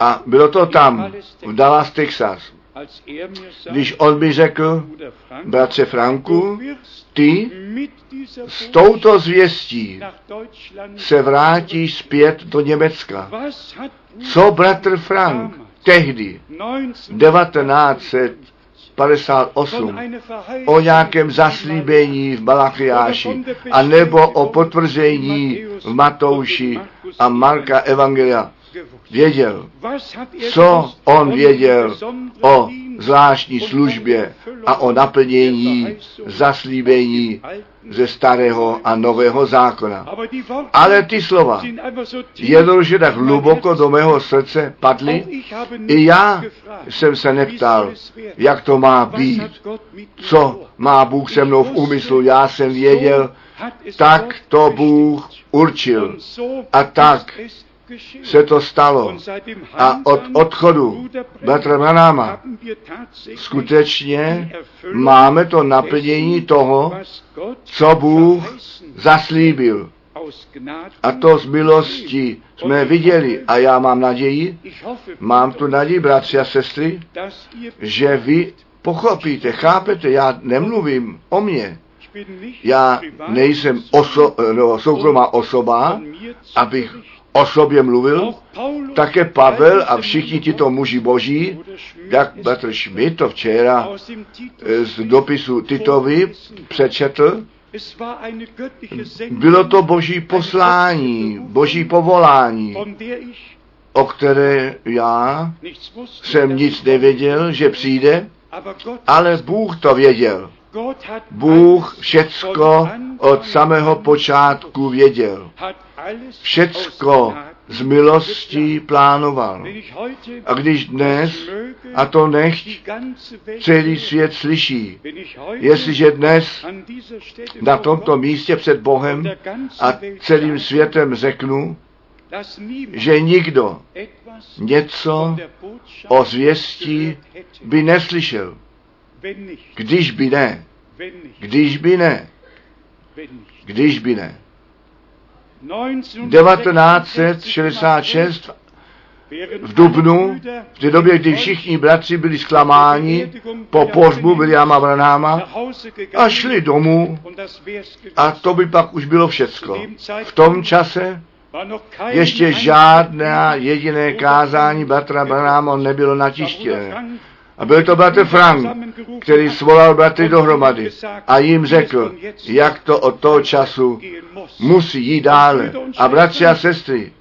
A bylo to tam, v Dallas, Texas. Když on mi řekl, bratře Franku, ty s touto zvěstí se vrátíš zpět do Německa. Co bratr Frank tehdy, 1958, o nějakém zaslíbení v Malachiáši, a nebo o potvrzení v Matouši a Marka Evangelia věděl, co on věděl o zvláštní službě a o naplnění zaslíbení ze starého a nového zákona. Ale ty slova jednoduše tak hluboko do mého srdce padly. I já jsem se neptal, jak to má být, co má Bůh se mnou v úmyslu. Já jsem věděl, tak to Bůh určil. A tak se to stalo. A od odchodu Bratra Branáma skutečně máme to naplnění toho, co Bůh zaslíbil. A to z milosti jsme viděli. A já mám naději, mám tu naději, bratři a sestry, že vy pochopíte, chápete, já nemluvím o mně. Já nejsem oso, no, soukromá osoba, abych o sobě mluvil, také Pavel a všichni tito muži boží, jak Petr Schmidt to včera z dopisu Titovi přečetl, bylo to boží poslání, boží povolání, o které já jsem nic nevěděl, že přijde, ale Bůh to věděl. Bůh všecko od samého počátku věděl. Všecko z milostí plánoval. A když dnes, a to nechť celý svět slyší, jestliže dnes na tomto místě před Bohem a celým světem řeknu, že nikdo něco o zvěstí by neslyšel. Když by ne. Když by ne. Když by ne. 1966 v Dubnu, v té době, kdy všichni bratři byli zklamáni po pohřbu Williama Branáma a šli domů a to by pak už bylo všecko. V tom čase ještě žádné jediné kázání bratra Branáma nebylo natištěné. A byl to bratr Frank, který svolal bratry dohromady a jim řekl, jak to od toho času musí jít dále. A bratři a sestry,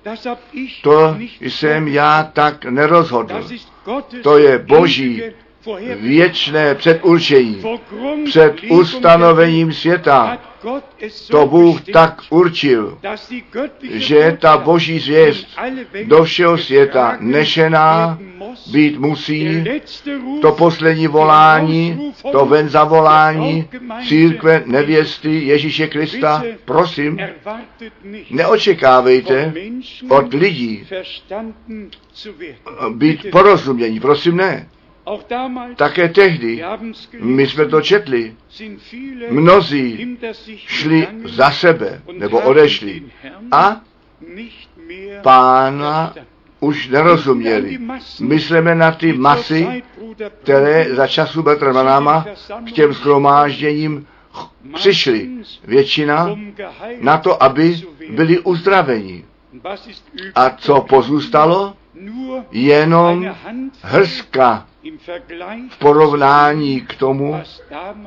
to jsem já tak nerozhodl. To je boží věčné předurčení, před ustanovením světa. To Bůh tak určil, že ta boží zvěst do všeho světa nešená být musí, to poslední volání, to ven zavolání církve nevěsty Ježíše Krista, prosím, neočekávejte od lidí. být porozumění, prosím ne. Také tehdy, my jsme to četli, mnozí šli za sebe, nebo odešli a pána už nerozuměli. Myslíme na ty masy, které za času Betrvanáma k těm schromážděním přišli. Většina na to, aby byli uzdraveni. A co pozůstalo? Jenom hrstka v porovnání k tomu,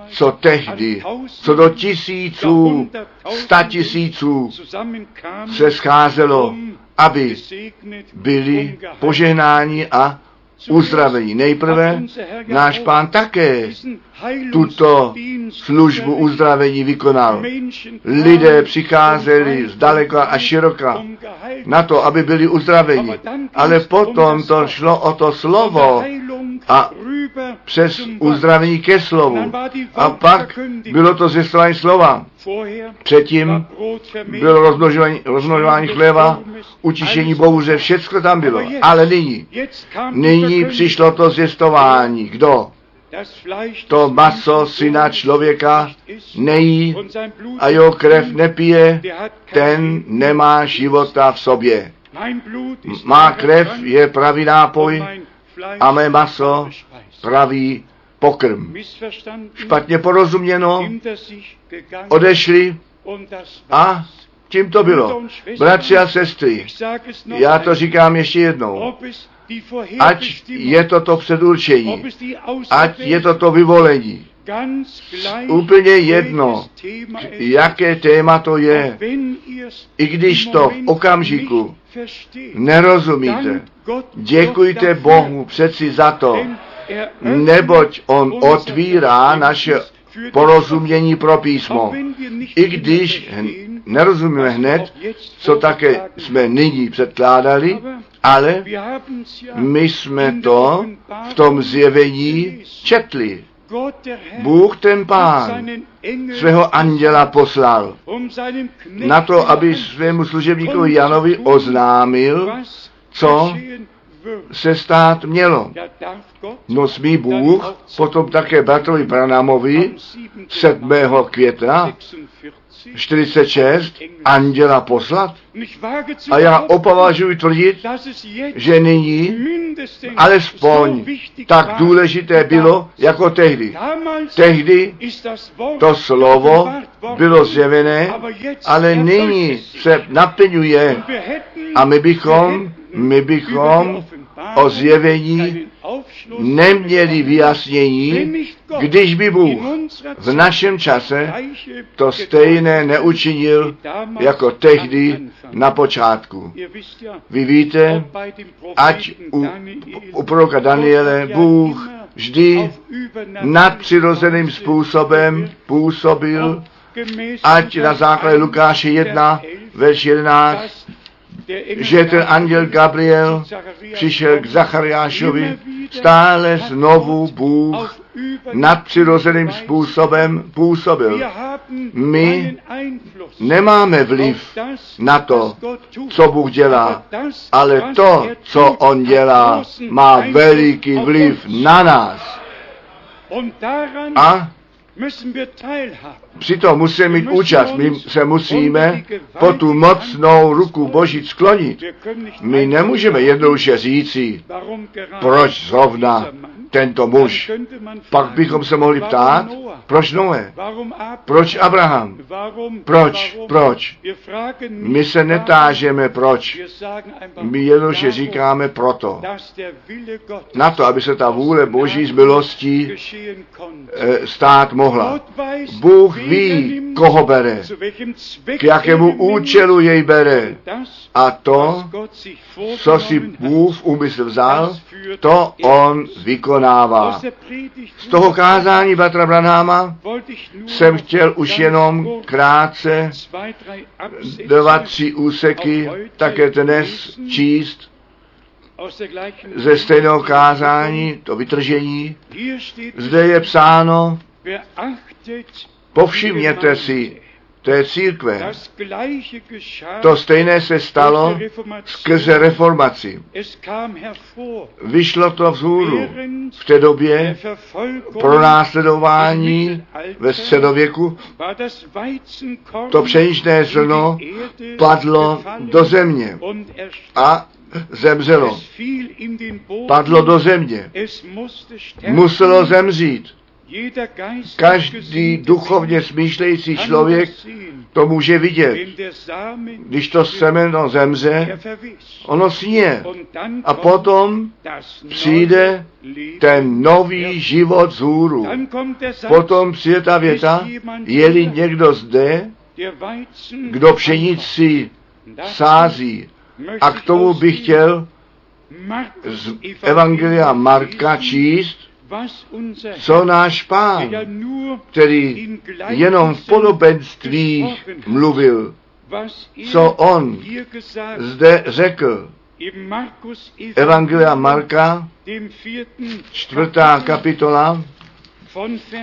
co tehdy, co do tisíců, sta tisíců se scházelo, aby byli požehnáni a uzdravení. Nejprve náš pán také tuto službu uzdravení vykonal. Lidé přicházeli z daleka a široka na to, aby byli uzdraveni. Ale potom to šlo o to slovo a přes uzdravení ke slovu. A pak bylo to zvěstování slova. Předtím bylo rozmnožování, rozmnožování chleba, utišení bouře, všecko tam bylo. Ale nyní, nyní přišlo to zvěstování. Kdo? To maso syna člověka nejí a jeho krev nepije, ten nemá života v sobě. Má krev je pravý nápoj a mé maso pravý pokrm. Špatně porozuměno, odešli a tím to bylo. Bratři a sestry, já to říkám ještě jednou. Ať je to to předurčení, ať je to to vyvolení, úplně jedno, jaké téma to je, i když to v okamžiku nerozumíte. Děkujte Bohu přeci za to, er neboť On otvírá naše porozumění pro písmo. I když nerozumíme hned, co také jsme nyní předkládali, ale my jsme to v tom zjevení četli. Bůh ten hat pán svého anděla poslal um na to, aby svému služebníkovi Janovi oznámil, co. se stát mělo. No smí Bůh potom také bratrovi Branamovi am 7. května 46 46 anděla poslat. A já opovažuji tvrdit, že nyní alespoň tak důležité bylo jako tehdy. Tehdy to slovo bylo zjevené, ale nyní se naplňuje a my bychom, my bychom o zjevení neměli vyjasnění, když by Bůh v našem čase to stejné neučinil jako tehdy na počátku. Vy víte, ať u, u proroka Daniele Bůh vždy nadpřirozeným způsobem působil, ať na základě Lukáše 1, verš 11, dass der Engel že ten anděl Gabriel přišel k Zachariášovi, stále znovu Bůh nadpřirozeným způsobem působil. My Nemáme vliv na to, co Bůh dělá, ale to, co On dělá, má veliký vliv na nás. A. přitom musíme mít účast. My se musíme po tu mocnou ruku Boží sklonit. My nemůžeme jednoduše říci, proč zrovna. Tento muž. Pak bychom se mohli ptát, proč Noé, proč Abraham, proč, proč. My se netážeme proč. My jednoduše říkáme proto. Na to, aby se ta vůle Boží z milostí eh, stát mohla. Bůh ví, koho bere, k jakému účelu jej bere. A to, co si Bůh v úmysl vzal, to on aus. Vykonává. Z toho kázání Batra nur jsem chtěl už jenom krátce dva, tři úseky také dnes číst ze stejného kázání, to vytržení. Zde je psáno, povšimněte si té církve. To stejné se stalo skrze reformaci. Vyšlo to vzhůru v té době pro následování ve středověku to pšeničné zrno padlo do země a zemřelo. Padlo do země. Muselo zemřít. Každý duchovně smýšlející člověk to může vidět. Když to semeno zemře, ono sně. Dann A potom přijde ten nový život z hůru. Potom přijde ta věta, je-li někdo zde, kdo pšenici sází. A k tomu bych chtěl z Evangelia Marka číst, co náš pán, který jenom v podobenstvích hat, mluvil, co on zde řekl. Evangelia Marka, čtvrtá kapitola,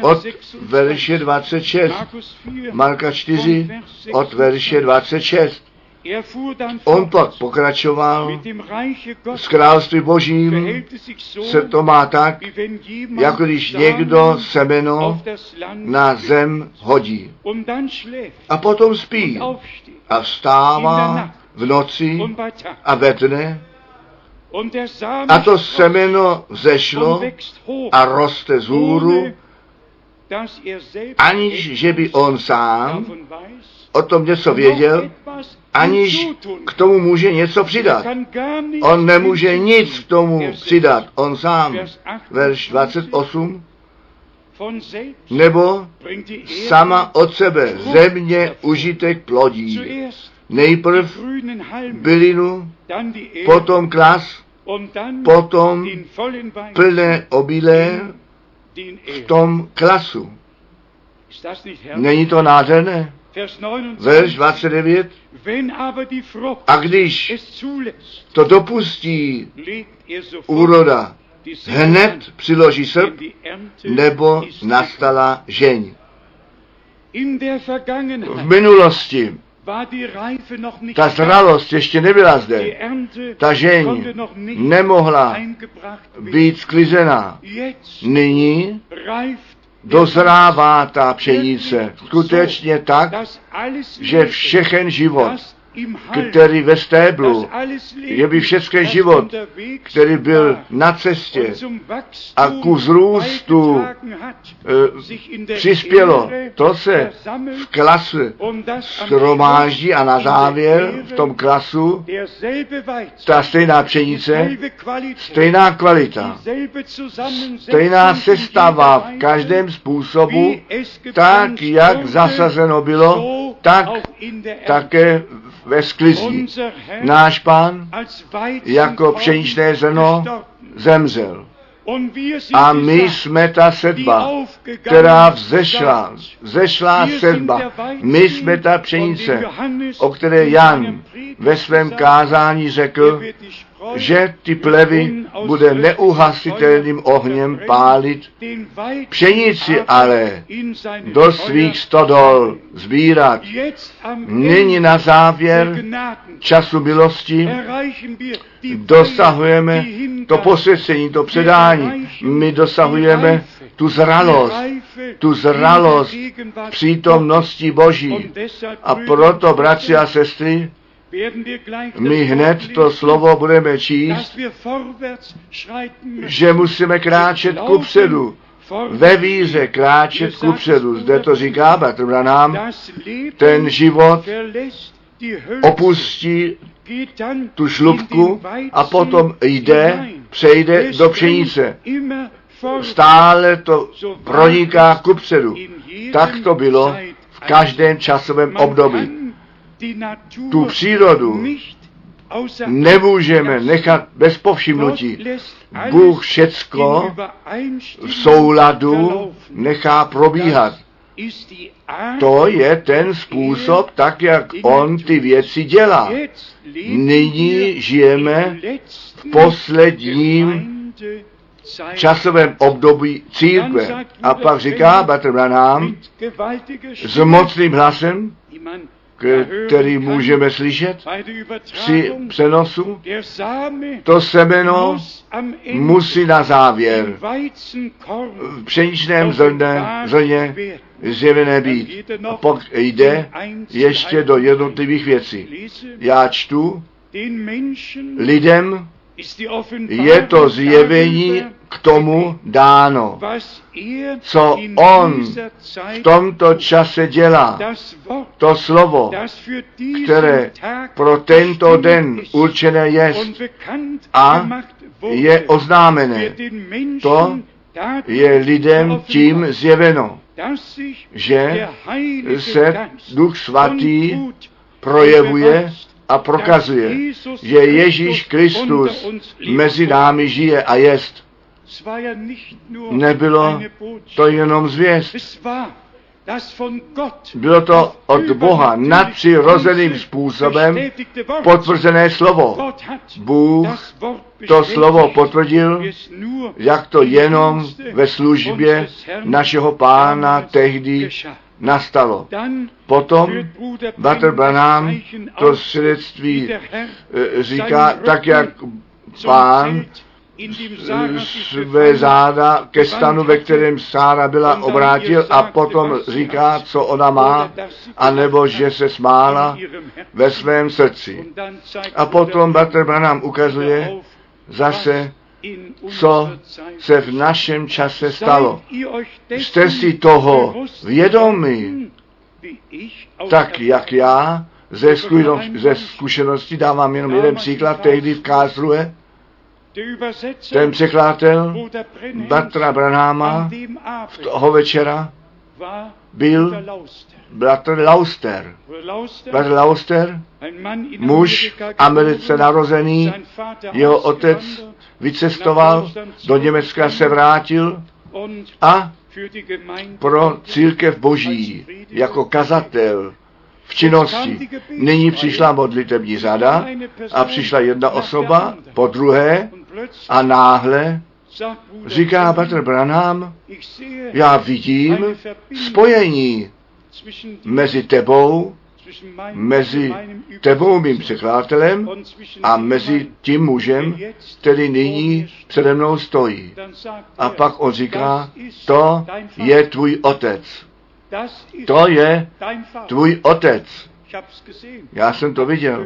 od 26, verše 26. Markus 4, Marka 4, od verše 26. On pak pokračoval, s království božím. se to má tak, jako když někdo semeno na zem hodí. A potom spí. a vstává v noci a ve dne. A to semeno zešlo a roste z hůru, er aniž že by on sám o tom něco věděl, aniž k tomu může něco přidat. On nemůže nic k tomu přidat, on sám. Verš 28. Von selbst Nebo sama od sebe země užitek plodí. Nejprv bylinu, potom klas, potom plné obilé v tom klasu. Není to nádherné? Vers 29. Verš 29. Wenn aber die Frucht A když to dopustí er úroda, Säge hned přiloží srp, nebo nastala žeň. V minulosti ta zralost ještě nebyla zde. Ta žeň nemohla být sklizená. Nyní dozrává ta pšenice. Skutečně tak, že všechen život, který ve stéblu, je by všechen das život, který byl na cestě, a ku hat, eh, přispělo. To se v klase shromáždí a na závěr v tom klasu ta stejná pšenice, stejná kvalita, stejná sestava v každém způsobu, tak jak zasazeno bylo, tak také ve sklizí. Náš pán jako pšeničné zrno zemřel. A my jsme ta sedba, která vzešla, vzešla sedba. My jsme ta pšenice, o které Jan ve svém kázání řekl, že ty plevy bude neuhasitelným ohněm pálit, pšenici ale do svých stodol am Nyní na závěr času milosti dosahujeme to posvěcení, to předání. My dosahujeme tu zralost, tu zralost přítomnosti Boží. A proto, bratři a sestry, my hned to slovo budeme číst, že musíme kráčet kupředu, ve víře kráčet kupředu. Zde to říká Bratr Branham, ten život opustí tu šlubku a potom jde, přejde do pšenice. Stále to proniká kupředu. Tak to bylo v každém časovém období. Tu přírodu nemůžeme nechat bez povšimnutí. Bůh všecko v souladu nechá probíhat. To je ten způsob, tak jak on ty věci dělá. Nyní žijeme v posledním časovém období církve. A pak říká Branham s mocným hlasem, který můžeme slyšet při přenosu, to semeno musí na závěr v pšeničném zrně, zrně zjevené být. A pak jde ještě do jednotlivých věcí. Já čtu, lidem je to zjevení k tomu dáno, co on v tomto čase dělá. To slovo, které pro tento den určené je a je oznámené. To je lidem tím zjeveno, že se Duch Svatý projevuje a prokazuje, že Ježíš Kristus mezi námi žije a jest. Nebylo to jenom zvěst. Bylo to od Boha nadpřirozeným způsobem potvrzené slovo. Bůh To slovo potvrdil, jak to jenom ve službě našeho pána tehdy nastalo. Potom Bratr Branham to svědectví eh, říká tak, jak pán Své befand, záda ke stanu, ve kterém Sára byla obrátil a potom říká, co ona má, anebo že se smála ve svém srdci. A potom Bratr Branham Branham ukazuje zase, co se v našem čase stalo. Jste si toho vědomi, aus tak jak já ze, zkušenost- ze zkušenosti dávám jenom jeden příklad, tehdy v Übersetzer ten překladatel Bratra Branhama toho večera byl bratr Lauster. Bratr Lauster, muž Americe narozený, jeho otec vycestoval, do Německa se vrátil a pro církev boží jako kazatel v činnosti. Nyní přišla modlitební řada a přišla jedna osoba po druhé a náhle říká Bratr Branham, já vidím spojení mezi tebou, mezi tebou, mým překladatelem a mezi tím mužem, který nyní přede mnou stojí. A pak on říká, to je tvůj otec. To je tvůj otec. Já jsem to viděl.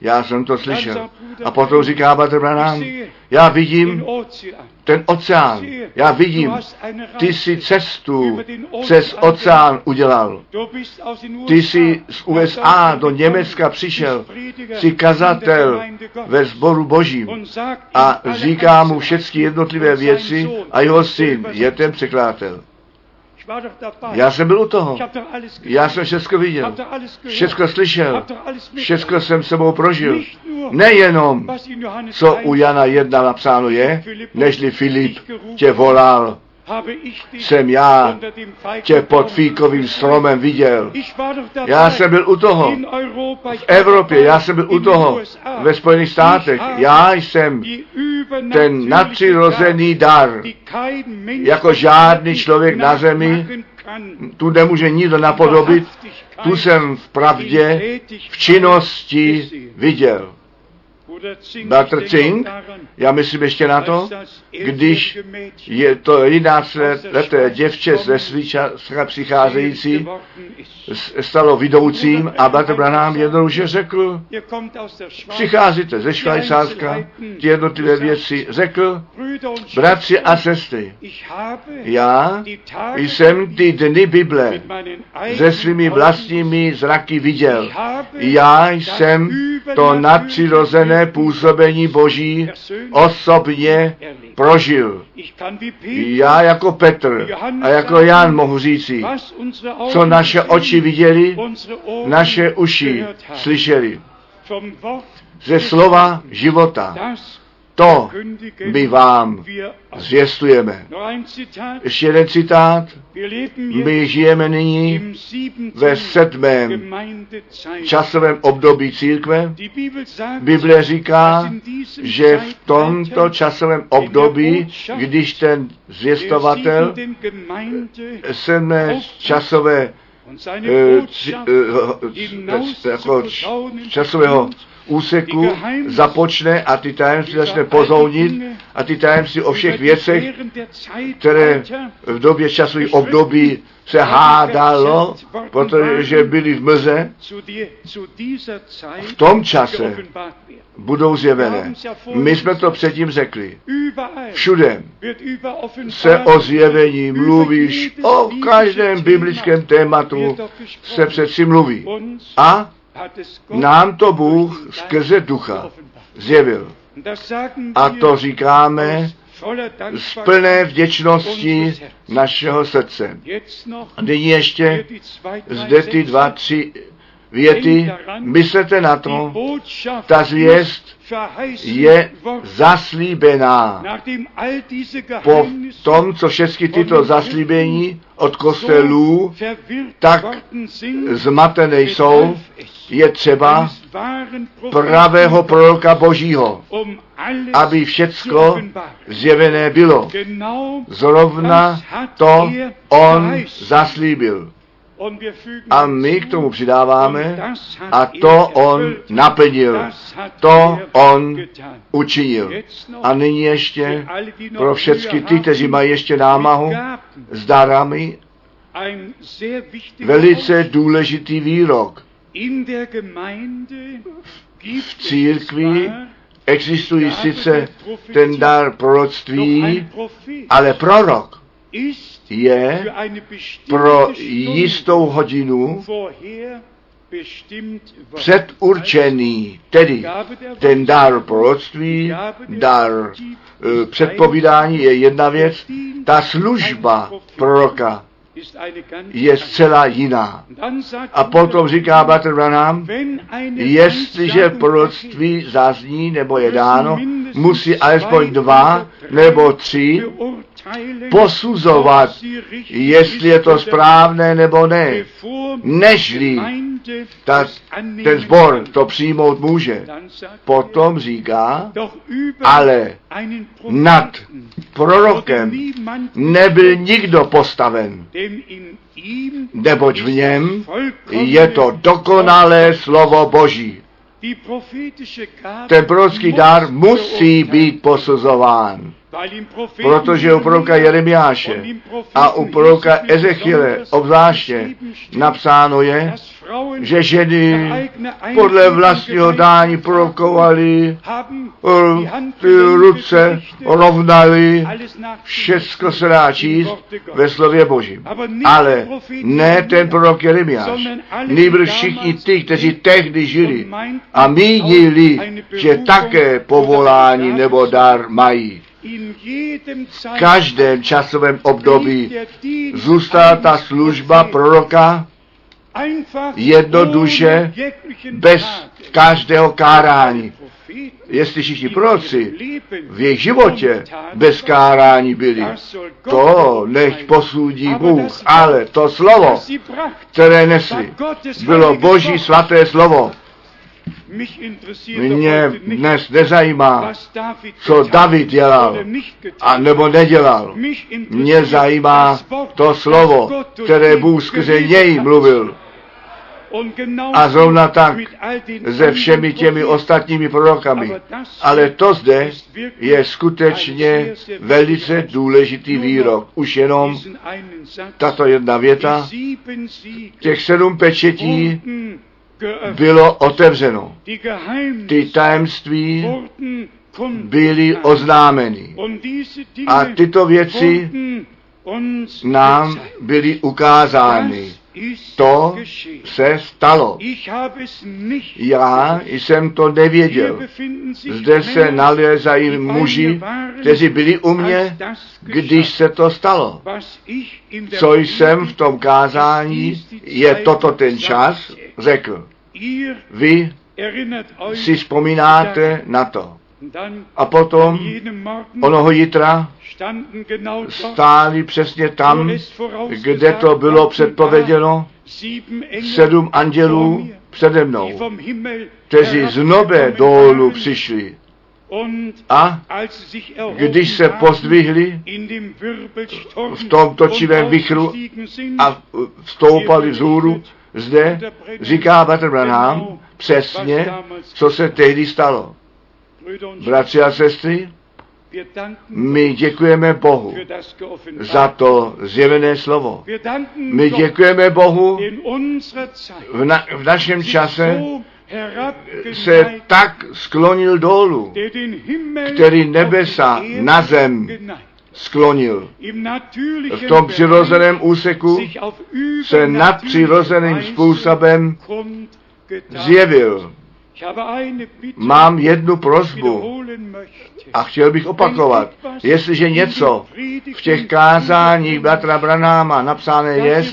Já jsem to slyšel. A potom říká Bratr Branham, já vidím ten oceán, já vidím, ty Reise si cestu přes oceán udělal. Ty jsi z USA do Německa přišel, jsi kazatel ve sboru božím. A říká mu všechny jednotlivé věci a jeho syn je ten překladatel. Já jsem byl u toho. Já jsem všechno viděl. Všechno slyšel. Všechno jsem sebou prožil. Nejenom, co 1 u Jana 1 napsáno je, nežli Filip tě volal, jsem já tě pod fíkovým stromem viděl. Já jsem byl u toho. V Evropě, já jsem byl u toho. Ve Spojených státech. Já jsem ten nadpřirozený dar. Jako žádný člověk na zemi. Tu nemůže nikdo napodobit. Tu jsem v pravdě, v činnosti viděl. Bratr Cink, já myslím ještě na to, když je to 11 leté děvče ze Svíčaska přicházející stalo vidoucím a Bratr Branham jednoduše řekl, přicházíte ze Švajcárska, ty jednotlivé věci, řekl, bratři a sestry, já jsem ty dny Bible se svými vlastními zraky viděl. Já jsem to nadpřirozené působení Boží osobně prožil. Já jako Petr a jako Jan mohu říci, co naše oči viděli, naše uši slyšeli. Ze slova života. To my vám zvěstujeme. Ještě jeden citát. My žijeme nyní ve sedmém časovém období církve. Bible říká, že v tomto časovém období, když ten zvěstovatel sedmé časové eh, eh, jako časového úseku započne a ty tajemství začne pozounit a ty tajemství o všech věcech, které v době časových období se hádalo, protože byly v mlze, v tom čase budou zjevené. My jsme to předtím řekli. Všude se o zjevení mluvíš, o každém biblickém tématu se přeci mluví. A nám to Bůh skrze ducha zjevil. A to říkáme z plné vděčnosti našeho srdce. A nyní ještě zde ty dva, tři věty, myslete na to, ta zvěst je zaslíbená. Po tom, co všechny tyto zaslíbení od kostelů tak zmatené jsou, je třeba pravého proroka Božího, aby všecko zjevené bylo. Zrovna to on zaslíbil. A my k tomu přidáváme, a to on naplnil, to on učinil. A nyní ještě pro všechny ty, kteří mají ještě námahu s darami, velice důležitý výrok. V církvi existují sice ten dar proroctví, ale prorok je pro jistou hodinu předurčený, tedy ten dar proroctví, dar e, předpovídání je jedna věc, ta služba proroka je zcela jiná. A potom říká Bater Branham, jestliže proroctví zazní nebo je dáno, musí alespoň dva nebo tři posuzovat, jestli je to správné nebo ne, nežli ta, ten zbor to přijmout může. Potom říká, ale nad prorokem nebyl nikdo postaven, neboť v něm je to dokonalé slovo Boží. Ten prorocký dar musí být posuzován. Protože u proroka Jeremiáše a u proroka Ezechiele obzvláště napsáno je, že ženy podle vlastního dání prorokovali, ty ruce rovnali, všechno se dá číst ve slově Božím. Ale ne ten prorok Jeremiáš, nejbrž všichni ty, kteří tehdy žili a mínili, že také povolání nebo dar mají v každém časovém období zůstala ta služba proroka jednoduše bez každého kárání. Jestli všichni proroci v jejich životě bez kárání byli, to nech posudí Bůh, ale to slovo, které nesli, bylo Boží svaté slovo. Mě dnes nezajímá, co David dělal a nebo nedělal. Mě zajímá to slovo, které Bůh skrze něj mluvil. A zrovna tak se všemi těmi ostatními prorokami. Ale to zde je skutečně velice důležitý výrok. Už jenom tato jedna věta, těch sedm pečetí bylo otevřeno. Ty tajemství byly oznámeny. A tyto věci nám byly ukázány. To se stalo. Já jsem to nevěděl. Zde se nalézají muži, kteří byli u mě, když se to stalo. Co jsem v tom kázání, je toto ten čas, řekl. Vy si vzpomínáte na to. A potom onoho jitra stáli přesně tam, kde to bylo předpověděno, sedm andělů přede mnou, kteří z nebe dolů přišli. A když se pozdvihli v tom točivém vychru a vstoupali vzhůru, zde říká Bater Branham přesně, co se tehdy stalo. Bratři a sestry, my děkujeme Bohu za to zjevené slovo. My děkujeme Bohu v, na, v našem čase se tak sklonil dolů, který nebesa na zem sklonil. V tom přirozeném úseku se nadpřirozeným způsobem zjevil. Mám jednu prozbu a chtěl bych opakovat, jestliže něco v těch kázáních bratra Branáma napsané je,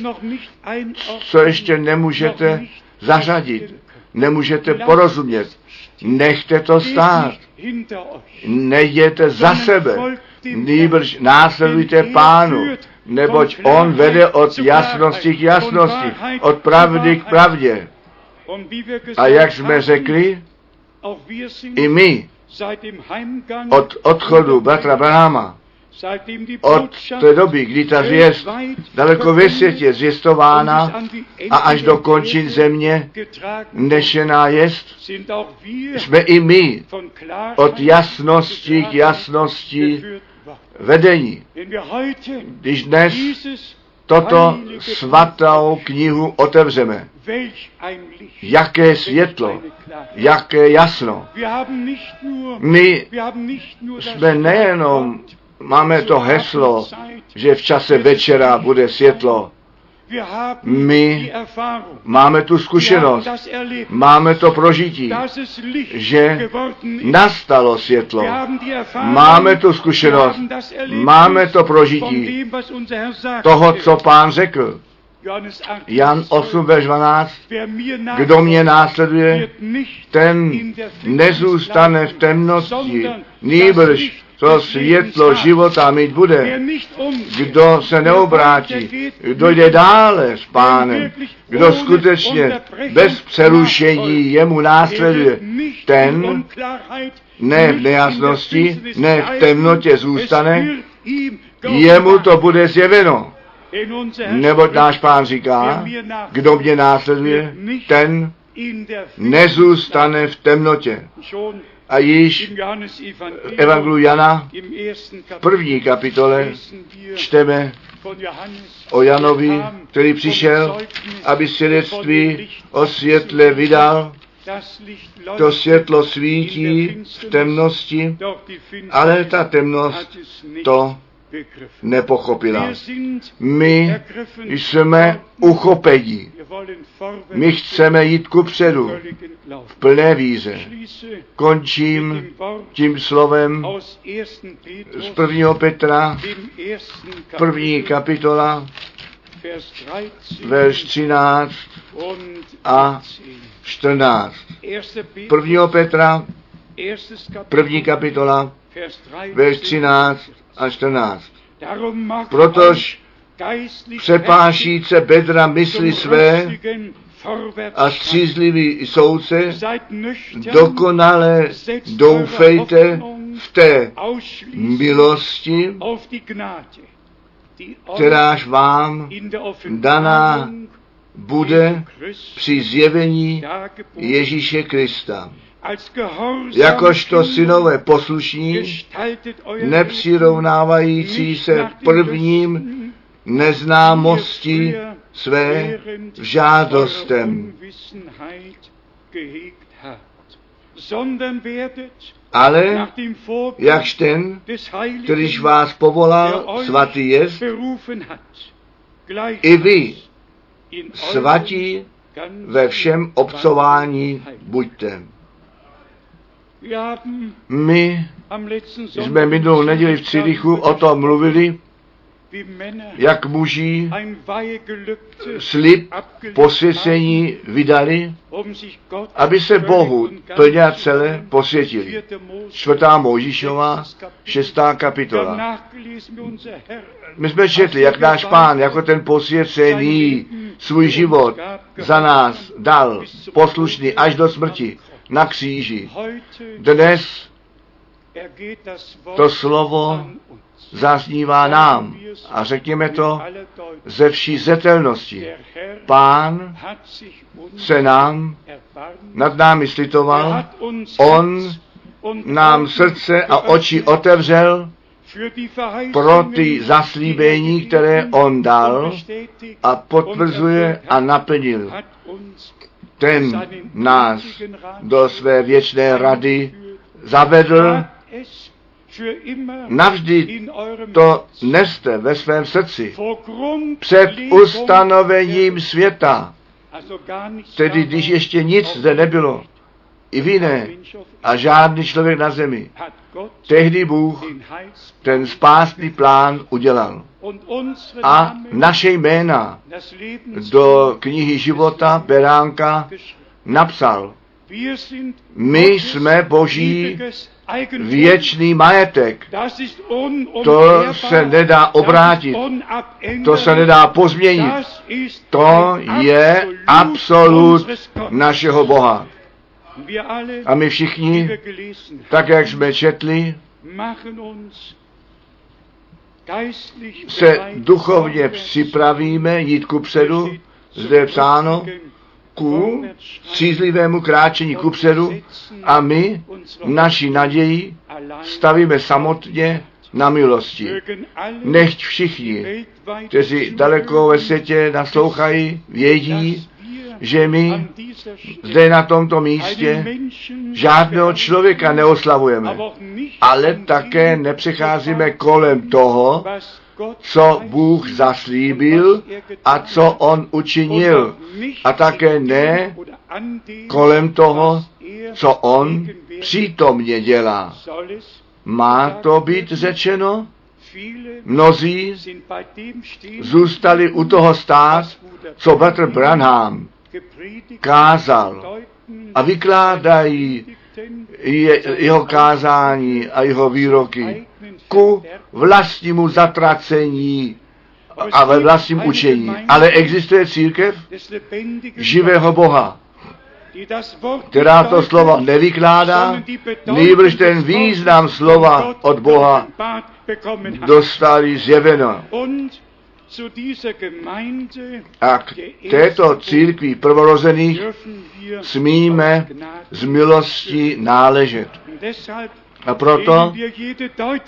co ještě nemůžete zařadit, nemůžete porozumět. Nechte to stát. Nejděte za sebe, nýbrž následujte pánu, neboť on vede od jasnosti k jasnosti, od pravdy k pravdě. A jak jsme řekli, i my od odchodu bratra Brahama, od té doby, kdy ta zvěst daleko ve světě zvěstována a až do končin země nešená jest, jsme i my od jasnosti k jasnosti vedení. Když dnes toto svatou knihu otevřeme, jaké světlo, jaké jasno. My jsme nejenom, máme to heslo, že v čase večera bude světlo, my máme tu zkušenost, máme to prožití, že nastalo světlo. Máme tu zkušenost, máme to prožití toho, co pán řekl. Jan 8, verš 12. Kdo mě následuje, ten nezůstane v temnosti, nýbrž to světlo života mít bude. Kdo se neobrátí, kdo jde dále s pánem, kdo skutečně bez přerušení jemu následuje, ten ne v nejasnosti, ne v temnotě zůstane, jemu to bude zjeveno. Neboť náš pán říká, kdo mě následuje, ten nezůstane v temnotě. A již v Evangelu Jana v první kapitole čteme o Janovi, který přišel, aby svědectví o světle vydal. To světlo svítí v temnosti, ale ta temnost to nepochopila. My jsme uchopení. My chceme jít ku předu. V plné víze. Končím tím slovem z prvního Petra, první kapitola, verš 13 a 14. Prvního Petra, první kapitola, verš 13 a 14. Protož přepášíce bedra mysli své a střízlivý souce, dokonale doufejte v té milosti, kteráž vám daná bude při zjevení Ježíše Krista. Jakožto synové poslušní, nepřirovnávající se prvním neznámosti své žádostem, ale jakž ten, kterýž vás povolal, svatý je, i vy svatí ve všem obcování buďte. My jsme minulou neděli v Cirichu o tom mluvili, jak muži slib posvěcení vydali, aby se Bohu plně a celé posvětili. Čtvrtá Mojžíšová, šestá kapitola. My jsme četli, jak náš pán, jako ten posvěcený, svůj život za nás dal, poslušný až do smrti na kříži. Dnes to slovo zaznívá nám a řekněme to ze vší zetelnosti. Pán se nám nad námi slitoval, on nám srdce a oči otevřel pro ty zaslíbení, které on dal a potvrzuje a naplnil. Ten nás do své věčné rady zavedl. Navždy to neste ve svém srdci před ustanovením světa, tedy když ještě nic zde nebylo, i vy ne. A žádný člověk na zemi. Tehdy Bůh ten spásný plán udělal. A naše jména do knihy života Beránka napsal. My jsme Boží věčný majetek. To se nedá obrátit. To se nedá pozměnit. To je Absolut našeho Boha. A my všichni, tak jak jsme četli, se duchovně připravíme jít ku předu, zde je psáno, ku střízlivému kráčení ku předu a my naši naději stavíme samotně na milosti. Nechť všichni, kteří daleko ve světě naslouchají, vědí, že my zde na tomto místě žádného člověka neoslavujeme, ale také nepřecházíme kolem toho, co Bůh zaslíbil a co On učinil, a také ne kolem toho, co On přítomně dělá. Má to být řečeno? Mnozí zůstali u toho stát, co Bratr Branham kázal a vykládají je, jeho kázání a jeho výroky ku vlastnímu zatracení a ve vlastním učení. Ale existuje církev živého Boha, která to slova nevykládá, nýbrž ten význam slova od Boha dostali zjeveno. A k této církvi prvorozených smíme z milosti náležet. A proto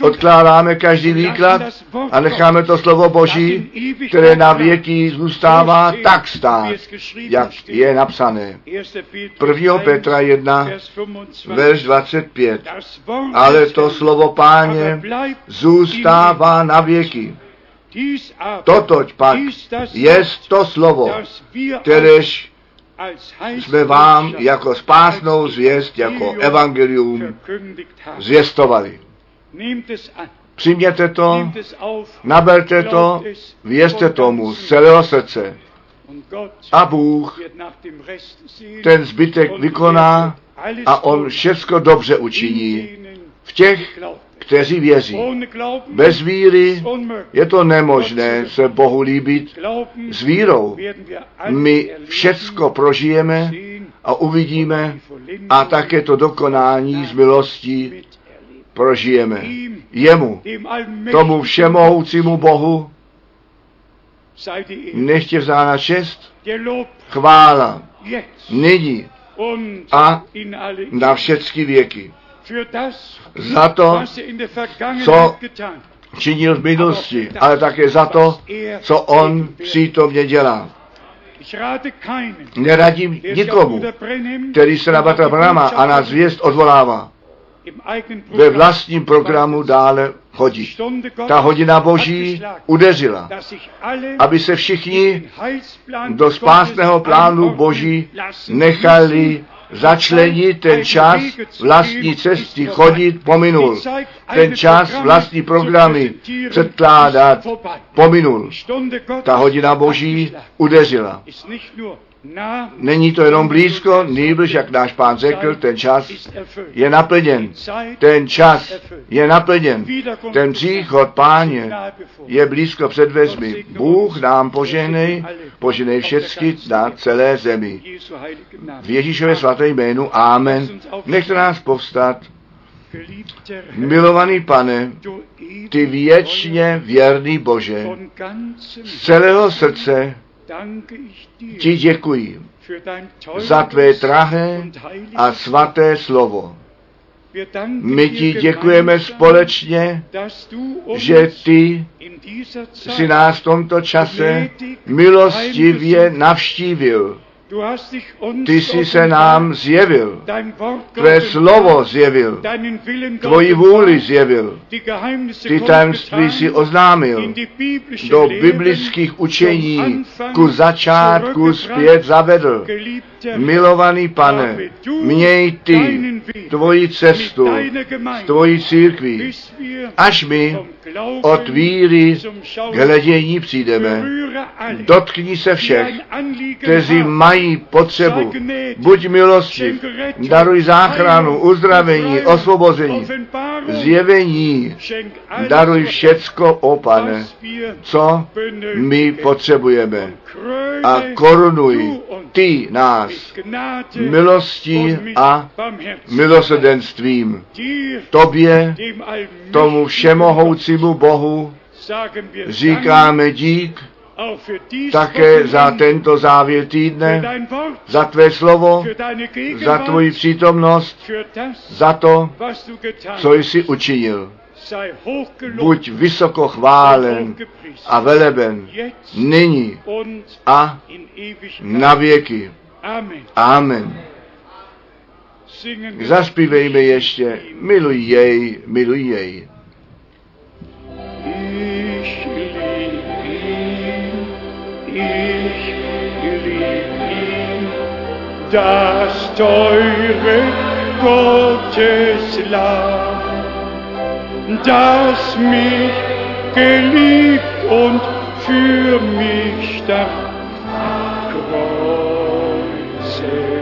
odkládáme každý výklad a necháme to slovo Boží, které na věky zůstává tak stát, jak je napsané. 1. Petra 1, verš 25. Ale to slovo páně zůstává na věky. Totoť pak je to slovo, kteréž jsme vám jako spásnou zvěst, jako evangelium zvěstovali. Přijměte to, naberte to, věřte tomu z celého srdce. A Bůh ten zbytek vykoná a On všecko dobře učiní v těch, kteří věří. Bez víry je to nemožné se Bohu líbit. S vírou my všecko prožijeme a uvidíme a také to dokonání z milostí prožijeme. Jemu, tomu všemohoucímu Bohu, nechtě vzána čest, chvála, nyní a na všechny věky za to, co činil v minulosti, ale také za to, co on přítomně dělá. Neradím nikomu, který se na Batra Brahma a na zvěst odvolává. Ve vlastním programu dále chodí. Ta hodina Boží udeřila, aby se všichni do spásného plánu Boží nechali začlenit ten čas vlastní cesty chodit pominul. Ten čas vlastní programy předkládat pominul. Ta hodina Boží udeřila. Není to jenom blízko, nýbrž, jak náš pán řekl, ten čas je naplněn. Ten čas je naplněn. Ten příchod páně je blízko před vezmi. Bůh nám poženej, poženej všecky na celé zemi. V Ježíšově svaté jménu. Amen. Nechte nás povstat. Milovaný pane, ty věčně věrný Bože, z celého srdce ti děkuji za tvé drahé a svaté slovo. My ti děkujeme společně, že ty si nás v tomto čase milostivě navštívil Ty jsi se nám zjevil, tvé slovo zjevil, tvoji vůli zjevil, ty tajemství si oznámil do biblických učení, ku začátku zpět zavedl. Milovaný pane, měj ty tvoji cestu s tvojí církví, až my od víry k hledění přijdeme. Dotkni se všech, kteří haben. Mají potřebu. Buď milostiv, daruj záchranu, uzdravení, osvobození, zjevení, daruj všecko, o pane, co my potřebujeme. A korunuj ty nás milostí a milosrdenstvím. Tobě, tomu všemohoucímu Bohu, říkáme dík také za tento závěr týdne, za tvé slovo, za tvoji přítomnost, za to, co jsi učinil. Buď vysoko chválen a veleben nyní a na věky. Amen. Zaspívejme ještě, miluj jej, miluj jej. Ihn, ich lieb ihn, das teure Gottes Gotteslamm, das mich geliebt und für mich starb. Kreuze.